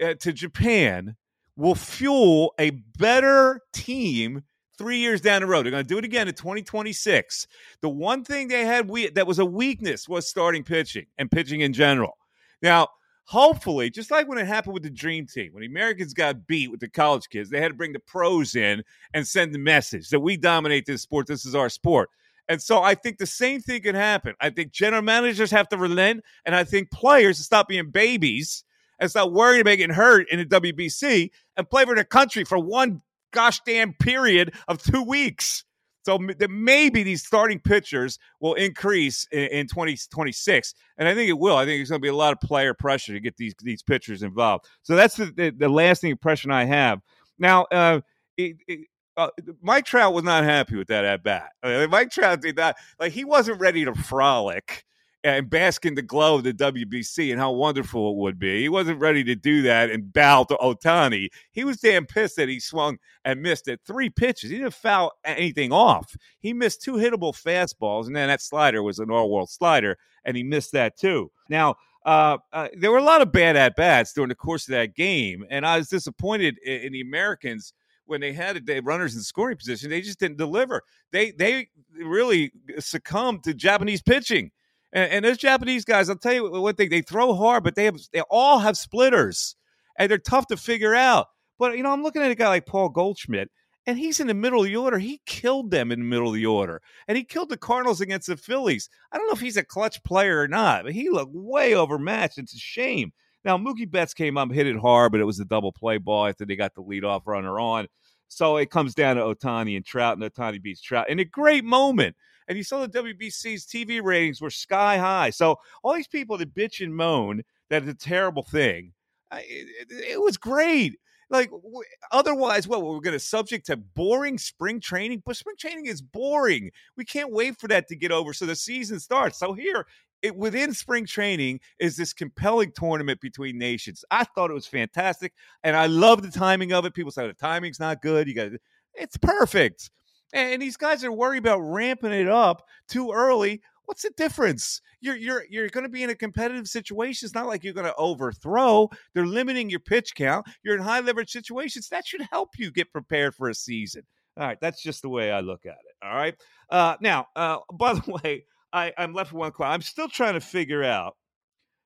uh, to Japan will fuel a better team three years down the road. They're going to do it again in 2026. The one thing they had we- that was a weakness was starting pitching and pitching in general. Now, hopefully, just like when it happened with the Dream Team, when the Americans got beat with the college kids, they had to bring the pros in and send the message that we dominate this sport. This is our sport. And so I think the same thing can happen. I think general managers have to relent, and I think players stop being babies and stop worrying about getting hurt in the WBC and play for the country for one gosh damn period of two weeks. So maybe these starting pitchers will increase in, in 2026, and I think it will. I think there's going to be a lot of player pressure to get these these pitchers involved. So that's the, the, the lasting impression I have. Now, uh, it, it, uh, Mike Trout was not happy with that at bat. Uh, Mike Trout did not like he wasn't ready to frolic and bask in the glow of the WBC and how wonderful it would be. He wasn't ready to do that and bow to Ohtani. He was damn pissed that he swung and missed at three pitches. He didn't foul anything off. He missed two hittable fastballs, and then that slider was an all-world slider, and he missed that too. Now, uh, uh, there were a lot of bad at bats during the course of that game, and I was disappointed in, in the Americans when they had the runners in scoring position. They just didn't deliver. They they really succumbed to Japanese pitching. And, and those Japanese guys, I'll tell you one thing: they throw hard, but they have they all have splitters, and they're tough to figure out. But you know, I'm looking at a guy like Paul Goldschmidt, and he's in the middle of the order. He killed them in the middle of the order, and he killed the Cardinals against the Phillies. I don't know if he's a clutch player or not, but he looked way overmatched. It's a shame. Now Mookie Betts came up, hit it hard, but it was a double play ball after they got the leadoff runner on. So it comes down to Ohtani and Trout, and Ohtani beats Trout in a great moment. And you saw the WBC's TV ratings were sky high. So all these people that bitch and moan that it's a terrible thing, it, it, it was great. Like otherwise, what we're going to subject to boring spring training, but spring training is boring. We can't wait for that to get over so the season starts. So here, it, within spring training is this compelling tournament between nations. I thought it was fantastic, and I love the timing of it. People say oh, the timing's not good. You got it's perfect. And these guys are worried about ramping it up too early. What's the difference? You're you're you're going to be in a competitive situation. It's not like you're going to overthrow. They're limiting your pitch count. You're in high leverage situations. That should help you get prepared for a season. All right, that's just the way I look at it. All right. Uh, now, uh, by the way, I, I'm left with one question. I'm still trying to figure out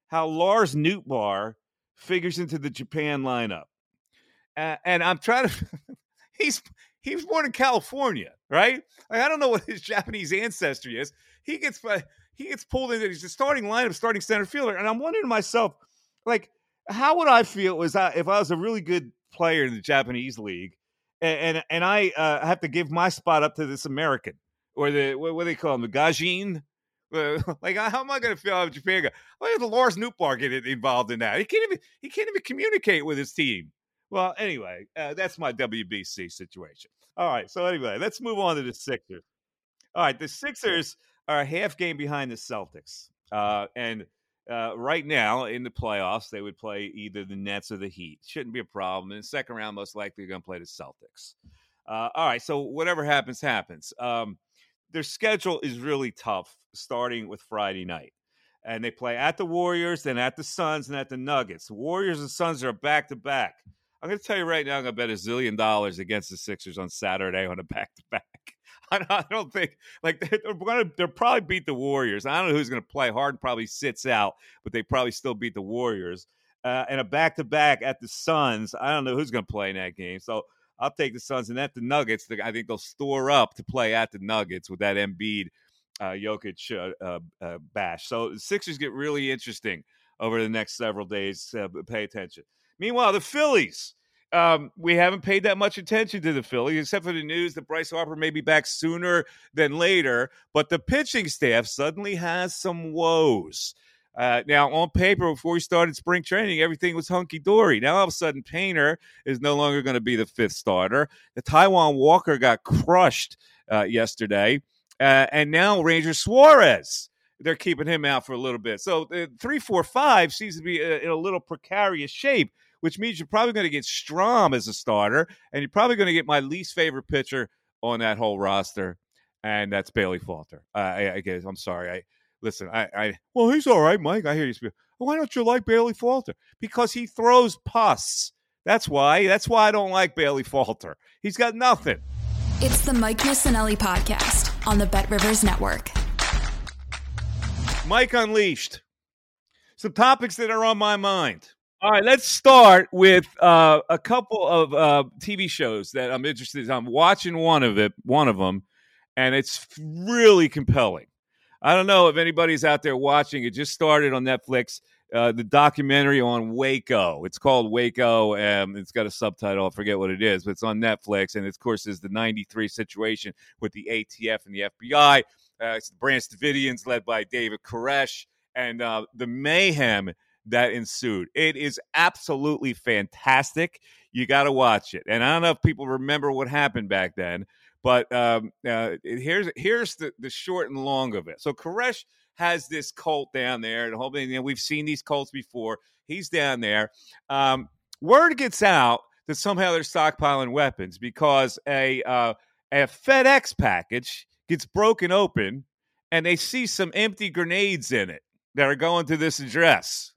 how Lars Nootbaar figures into the Japan lineup, uh, and I'm trying to. he's he was born in California, right? Like, I don't know what his Japanese ancestry is. He gets he gets pulled into he's the starting lineup, starting center fielder, and I'm wondering to myself, like, how would I feel was I, if I was a really good player in the Japanese league, and and, and I uh, have to give my spot up to this American or the what, what do they call him, the Gaijin, like, how am I going to feel out Japan? Why the Lars Nootbaar get involved in that? He can't even he can't even communicate with his team. Well, anyway, uh, that's my WBC situation. All right, so anyway, let's move on to the Sixers. All right, the Sixers are a half game behind the Celtics, uh, and uh, right now in the playoffs, they would play either the Nets or the Heat. Shouldn't be a problem. In the second round, most likely, they're going to play the Celtics. Uh, all right, so whatever happens, happens. Um, their schedule is really tough, starting with Friday night. And they play at the Warriors, then at the Suns, and at the Nuggets. The Warriors and Suns are back to back. I'm going to tell you right now, I'm going to bet a zillion dollars against the Sixers on Saturday on a back to back. I don't think like they're going to they'll probably beat the Warriors. I don't know who's going to play. Harden probably sits out, but they probably still beat the Warriors. Uh, and a back to back at the Suns. I don't know who's going to play in that game. So I'll take the Suns and at the Nuggets. I think they'll store up to play at the Nuggets with that Embiid, uh, Jokic uh, uh, uh, bash. So the Sixers get really interesting over the next several days. Uh, pay attention. Meanwhile, the Phillies. Um, we haven't paid that much attention to the Phillies, except for the news that Bryce Harper may be back sooner than later. But the pitching staff suddenly has some woes. Uh, now, on paper, before we started spring training, everything was hunky dory. Now, all of a sudden, Painter is no longer going to be the fifth starter. The Taijuan Walker got crushed uh, yesterday. Uh, and now, Ranger Suarez, they're keeping him out for a little bit. So, the three, four, five seems to be uh, in a little precarious shape, which means you're probably going to get Strahm as a starter, and you're probably going to get my least favorite pitcher on that whole roster, and that's Bailey Falter. I, I guess I'm sorry. I listen, I, I well, he's all right, Mike. I hear you speak. Why don't you like Bailey Falter? Because he throws pus. That's why. That's why I don't like Bailey Falter. He's got nothing. It's the Mike Missanelli podcast on the Bet Rivers Network. Mike Unleashed. Some topics that are on my mind. All right, let's start with uh, a couple of uh, TV shows that I'm interested in. I'm watching one of it, one of them, and it's really compelling. I don't know if anybody's out there watching. It just started on Netflix. Uh, the documentary on Waco. It's called Waco. Um, it's got a subtitle. I forget what it is, but it's on Netflix. And of course, is the '93 situation with the ATF and the FBI. Uh, it's the Branch Davidians led by David Koresh and uh, the mayhem that ensued. It is absolutely fantastic. You got to watch it. And I don't know if people remember what happened back then, but um, uh, here's here's the, the short and long of it. So Koresh has this cult down there, and hopefully, you know, we've seen these cults before. He's down there. Um, word gets out that somehow they're stockpiling weapons because a uh, a FedEx package gets broken open, and they see some empty grenades in it that are going to this address.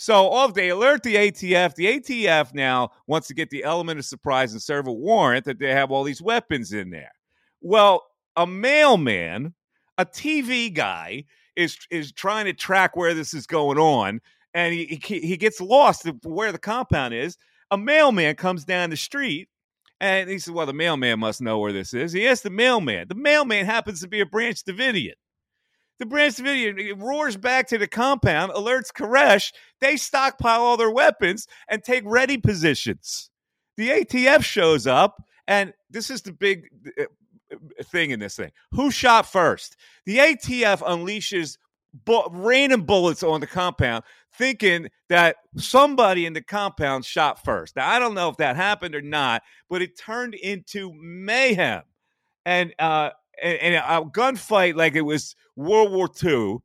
So off they alert the ATF. The ATF now wants to get the element of surprise and serve a warrant that they have all these weapons in there. Well, a mailman, a TV guy, is is trying to track where this is going on, and he he, he gets lost where the compound is. A mailman comes down the street and he says, Well, the mailman must know where this is. He asks the mailman. The mailman happens to be a Branch Davidian. The Branch Davidian roars back to the compound, alerts Koresh. They stockpile all their weapons and take ready positions. The ATF shows up, and this is the big uh, thing in this thing. Who shot first? The ATF unleashes bu- raining bullets on the compound, thinking that somebody in the compound shot first. Now, I don't know if that happened or not, but it turned into mayhem. And uh, and, and a gunfight like it was World War II.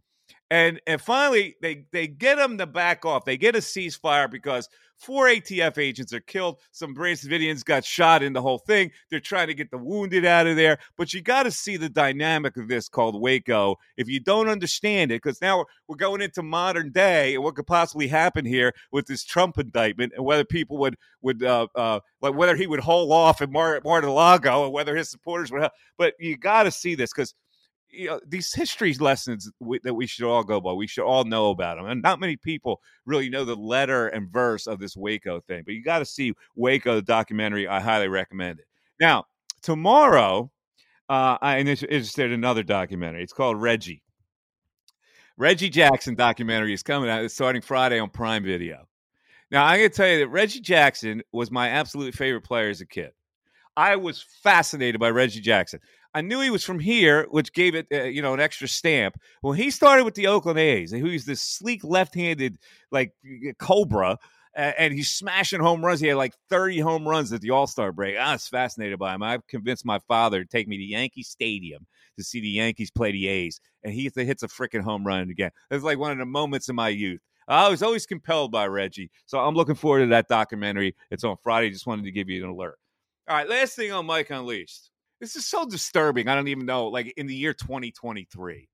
And and finally they they get them to back off. They get a ceasefire because four ATF agents are killed. Some Branch Davidians got shot in the whole thing. They're trying to get the wounded out of there. But you got to see the dynamic of this called Waco. If you don't understand it, because now we're going into modern day and what could possibly happen here with this Trump indictment and whether people would would uh, uh, like whether he would hold off in Mar- Mar-a-Lago or whether his supporters would. Help. But you got to see this because you know these history lessons we, that we should all go by. We should all know about them, and not many people really know the letter and verse of this Waco thing. But you got to see Waco the documentary. I highly recommend it. Now tomorrow, uh, I'm interested in another documentary. It's called Reggie. Reggie Jackson documentary is coming out. It's starting Friday on Prime Video. Now I'm going to tell you that Reggie Jackson was my absolute favorite player as a kid. I was fascinated by Reggie Jackson. I knew he was from here, which gave it, uh, you know, an extra stamp. When he started with the Oakland A's, and he's this sleek left-handed like cobra, uh, and he's smashing home runs. He had like 30 home runs at the All Star break. I was fascinated by him. I've convinced my father to take me to Yankee Stadium to see the Yankees play the A's, and he hits a freaking home run again. It was like one of the moments of my youth. I was always compelled by Reggie, so I'm looking forward to that documentary. It's on Friday. Just wanted to give you an alert. All right, last thing on Mike Unleashed. This is so disturbing. I don't even know. Like in the year 2023,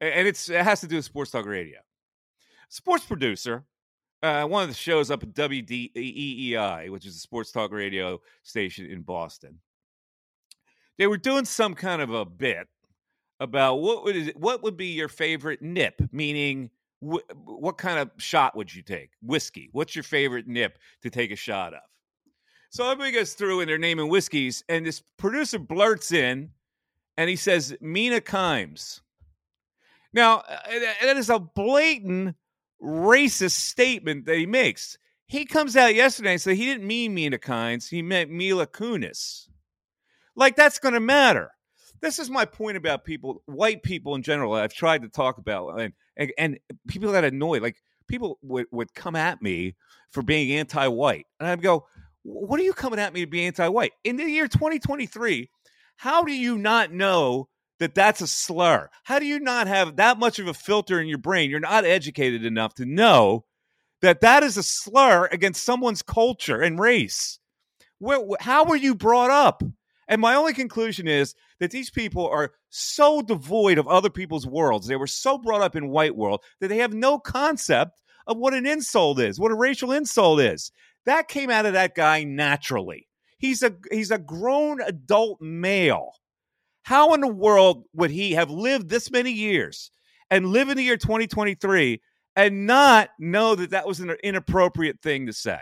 and it's it has to do with Sports Talk Radio. Sports producer uh, one of the shows up at WEEI, which is a sports talk radio station in Boston. They were doing some kind of a bit about what would it, what would be your favorite nip, meaning wh- what kind of shot would you take? Whiskey. What's your favorite nip to take a shot of? So everybody goes through and they're naming whiskeys, and this producer blurts in and he says Mina Kimes. Now, uh, that is a blatant racist statement that he makes. He comes out yesterday and said he didn't mean Mina Kimes, he meant Mila Kunis. Like that's going to matter. This is my point about people, white people in general. I've tried to talk about, and and, and people that annoy, like people would, would come at me for being anti-white, and I'd go, "What are you coming at me to be anti-white in the year 2023? How do you not know that that's a slur? How do you not have that much of a filter in your brain? You're not educated enough to know that that is a slur against someone's culture and race. Where, how were you brought up? And my only conclusion is that these people are so devoid of other people's worlds. They were so brought up in white world that they have no concept of what an insult is, what a racial insult is. That came out of that guy naturally. He's a he's a grown adult male how in the world would he have lived this many years and live in the year 2023 and not know that that was an inappropriate thing to say?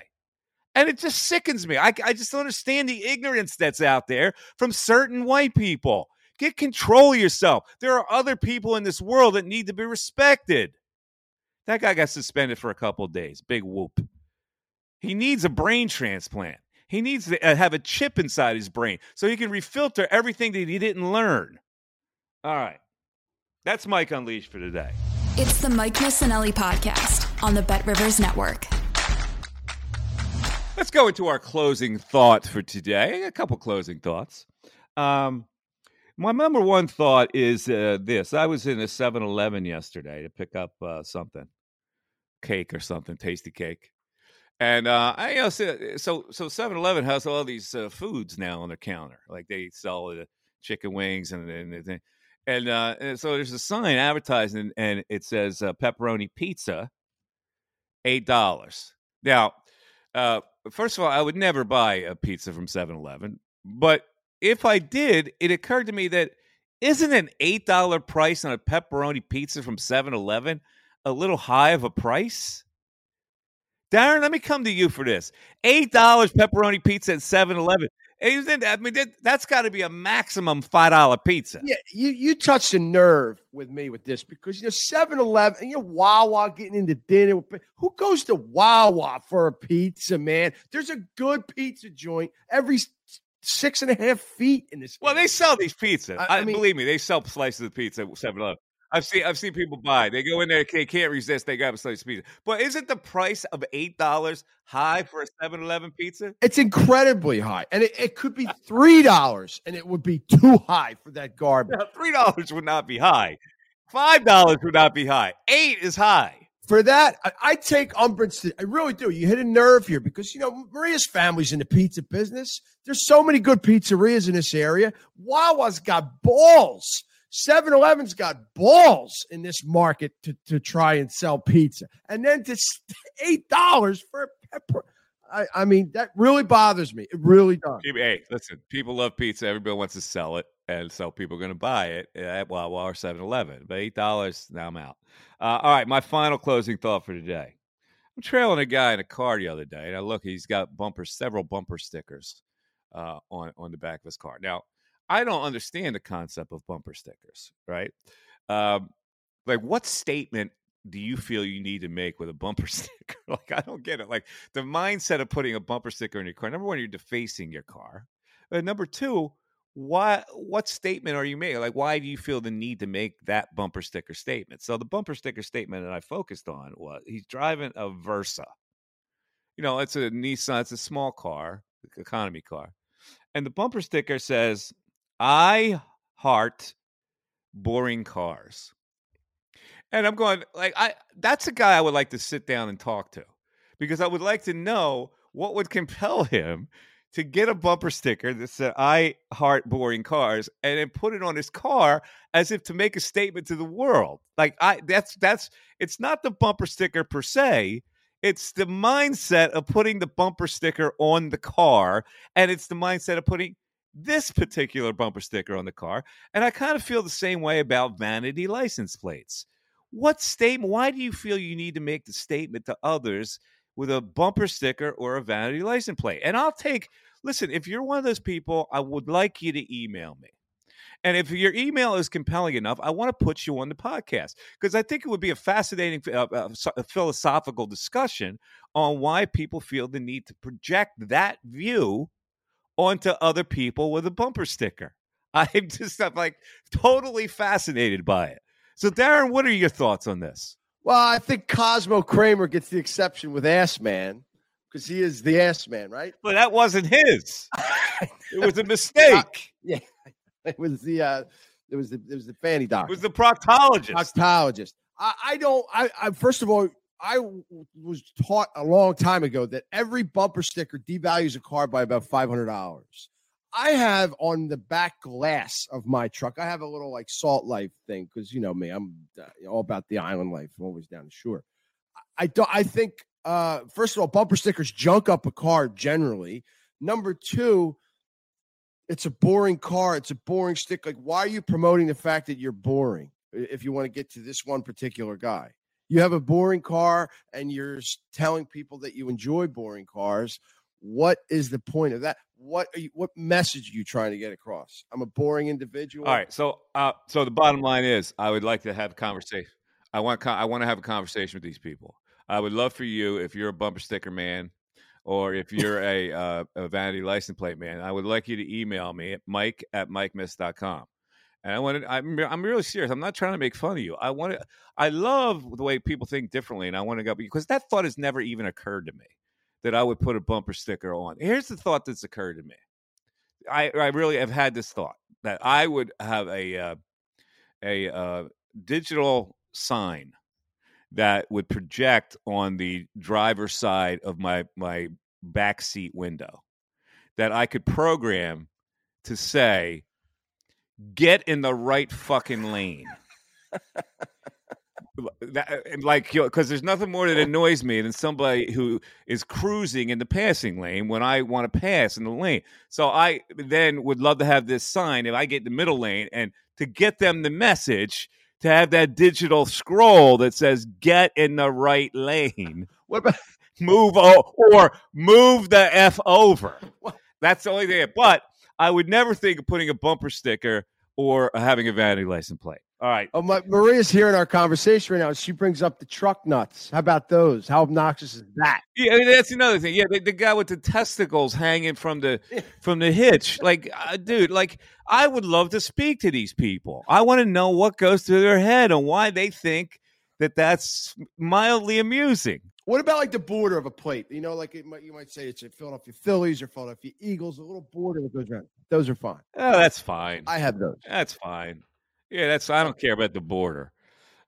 And it just sickens me. I, I just don't understand the ignorance that's out there from certain white people. Get control of yourself. There are other people in this world that need to be respected. That guy got suspended for a couple days. Big whoop. He needs a brain transplant. He needs to uh, have a chip inside his brain so he can refilter everything that he didn't learn. All right. That's Mike Unleashed for today. It's the Mike Missanelli podcast on the Bet Rivers Network. Let's go into our closing thought for today. A couple closing thoughts. Um, my number one thought is uh, this I was in a 7 Eleven yesterday to pick up uh, something, cake or something, Tastykake. And uh, I you know so so 7-Eleven has all these uh, foods now on their counter, like they sell the chicken wings and and and, uh, and so there's a sign advertising and it says uh, pepperoni pizza, eight dollars. Now, uh, first of all, I would never buy a pizza from 7-Eleven, but if I did, it occurred to me that isn't an eight dollar price on a pepperoni pizza from 7-Eleven a little high of a price? Darren, let me come to you for this. $8 pepperoni pizza at 7 Eleven. I mean, that's got to be a maximum $5 pizza. Yeah, you, you touched a nerve with me with this because, you know, 7 Eleven, you know, Wawa getting into dinner. Who goes to Wawa for a pizza, man? There's a good pizza joint every six and a half feet in this. Well, area. they sell these pizzas. I, I mean, believe me, they sell slices of pizza at 7 Eleven. I've seen I've seen people buy. They go in there, they can't resist. They grab a slice of pizza. But isn't the price of eight dollars high for a 7-Eleven pizza? It's incredibly high, and it, it could be three dollars, and it would be too high for that garbage. Three dollars would not be high. Five dollars would not be high. Eight is high. For that, I, I take umbrance to. I really do. You hit a nerve here because you know Maria's family's in the pizza business. There's so many good pizzerias in this area. Wawa's got balls 7 Eleven's got balls in this market to, to try and sell pizza. And then to $8 for a pepper. I, I mean, that really bothers me. It really does. Hey, listen, people love pizza. Everybody wants to sell it. And so people are going to buy it at Wawa or 7 Eleven. But $8, now I'm out. Uh, all right, my final closing thought for today. I'm trailing a guy in a car the other day, and I look, he's got bumper, several bumper stickers uh, on on the back of his car. Now, I don't understand the concept of bumper stickers, right? Um, like, what statement do you feel you need to make with a bumper sticker? like, I don't get it. Like, the mindset of putting a bumper sticker in your car. Number one, you're defacing your car. And number two, why what statement are you making like why do you feel the need to make that bumper sticker statement so the bumper sticker statement that i focused on was he's driving a versa you know it's a nissan it's a small car economy car and the bumper sticker says i heart boring cars and i'm going like i that's a guy i would like to sit down and talk to because i would like to know what would compel him to get a bumper sticker that said "I heart boring cars" and then put it on his car as if to make a statement to the world. Like I, that's that's it's not the bumper sticker per se. It's the mindset of putting the bumper sticker on the car, and it's the mindset of putting this particular bumper sticker on the car. And I kind of feel the same way about vanity license plates. What statement? Why do you feel you need to make the statement to others with a bumper sticker or a vanity license plate. And I'll take, listen, if you're one of those people, I would like you to email me. And if your email is compelling enough, I want to put you on the podcast because I think it would be a fascinating uh, uh, philosophical discussion on why people feel the need to project that view onto other people with a bumper sticker. I'm just I'm like totally fascinated by it. So, Darren, what are your thoughts on this? Well, I think Cosmo Kramer gets the exception with Ass Man because he is the Ass Man, right? But that wasn't his. it was a mistake. yeah, it was the uh, it was the it was the fanny doctor. It was the proctologist. Proctologist. I, I don't. I, I first of all, I was taught a long time ago that every bumper sticker devalues a car by about five hundred dollars. I have on the back glass of my truck, I have a little like salt life thing because you know me, I'm uh, all about the island life. I'm always down the shore. I don't. I think uh, first of all, bumper stickers junk up a car generally. Number two, it's a boring car. It's a boring stick. Like, why are you promoting the fact that you're boring? If you want to get to this one particular guy, you have a boring car, and you're telling people that you enjoy boring cars. What is the point of that? what you, what message are you trying to get across? I'm a boring individual. All right, so uh, so the bottom line is, I would like to have a conversation. I want I want to have a conversation with these people. I would love for you if you're a bumper sticker man, or if you're a uh, a vanity license plate man. I would like you to email me at mike at mikemiss.com. And I wanted, I'm, I'm really serious. I'm not trying to make fun of you. I want I love the way people think differently. And I want to go because that thought has never even occurred to me that I would put a bumper sticker on. Here's the thought that's occurred to me. I, I really have had this thought that I would have a uh, a uh, digital sign that would project on the driver's side of my my back seat window that I could program to say get in the right fucking lane that, uh, like because there's nothing more that annoys me than somebody who is cruising in the passing lane when I want to pass in the lane. So I then would love to have this sign if I get the middle lane and to get them the message to have that digital scroll that says "Get in the right lane." What about move o- or move the f over? That's the only thing. But I would never think of putting a bumper sticker or having a vanity license plate. All right. Oh, my, Maria's hearing our conversation right now. She brings up the truck nuts. How about those? How obnoxious is that? Yeah, I mean, that's another thing. Yeah, the, the, guy with the testicles hanging from the from the hitch. Like, uh, dude, like I would love to speak to these people. I want to know what goes through their head and why they think that that's mildly amusing. What about like the border of a plate? You know, like might, you might say it's a Philadelphia Phillies or Philadelphia Eagles, a little border that goes around. Those are fine. Oh, that's fine. I have those. That's fine. Yeah, that's I don't care about the border.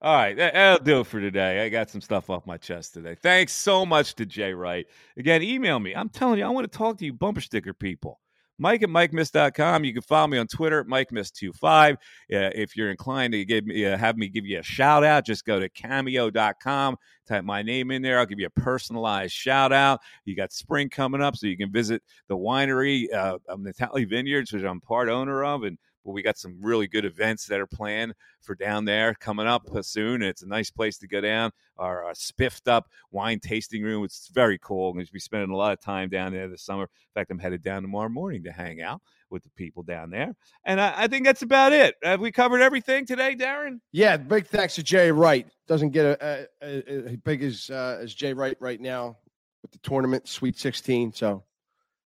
All right, that'll do it for today. I got some stuff off my chest today. Thanks so much to Jay Wright. Again, email me. I'm telling you, I want to talk to you bumper sticker people. Mike at MikeMiss.com. You can follow me on Twitter at MikeMiss25. Uh, if you're inclined to give me, uh, have me give you a shout out, just go to cameo.com, type my name in there. I'll give you a personalized shout out. You got spring coming up, so you can visit the winery, uh, Natali Vineyards, which I'm part owner of, and but we got some really good events that are planned for down there coming up uh, soon. It's a nice place to go down. Our, uh, spiffed up wine tasting room. It's very cool. I'm going to be spending a lot of time down there this summer. In fact, I'm headed down tomorrow morning to hang out with the people down there. And I, I think that's about it. Have we covered everything today, Darren? Yeah. Big thanks to Jay Wright. Doesn't get a, a, a big as uh, as Jay Wright right now with the tournament Sweet 16. So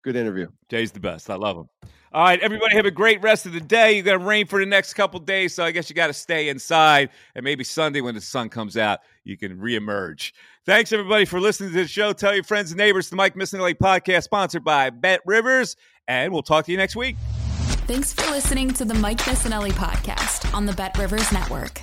Good interview. Jay's the best. I love him. All right, everybody have a great rest of the day. You're going to rain for the next couple days, so I guess you got to stay inside. And maybe Sunday when the sun comes out, you can reemerge. Thanks, everybody, for listening to the show. Tell your friends and neighbors the Mike Missanelli podcast, sponsored by Bet Rivers. And we'll talk to you next week. Thanks for listening to the Mike Missanelli podcast on the Bet Rivers Network.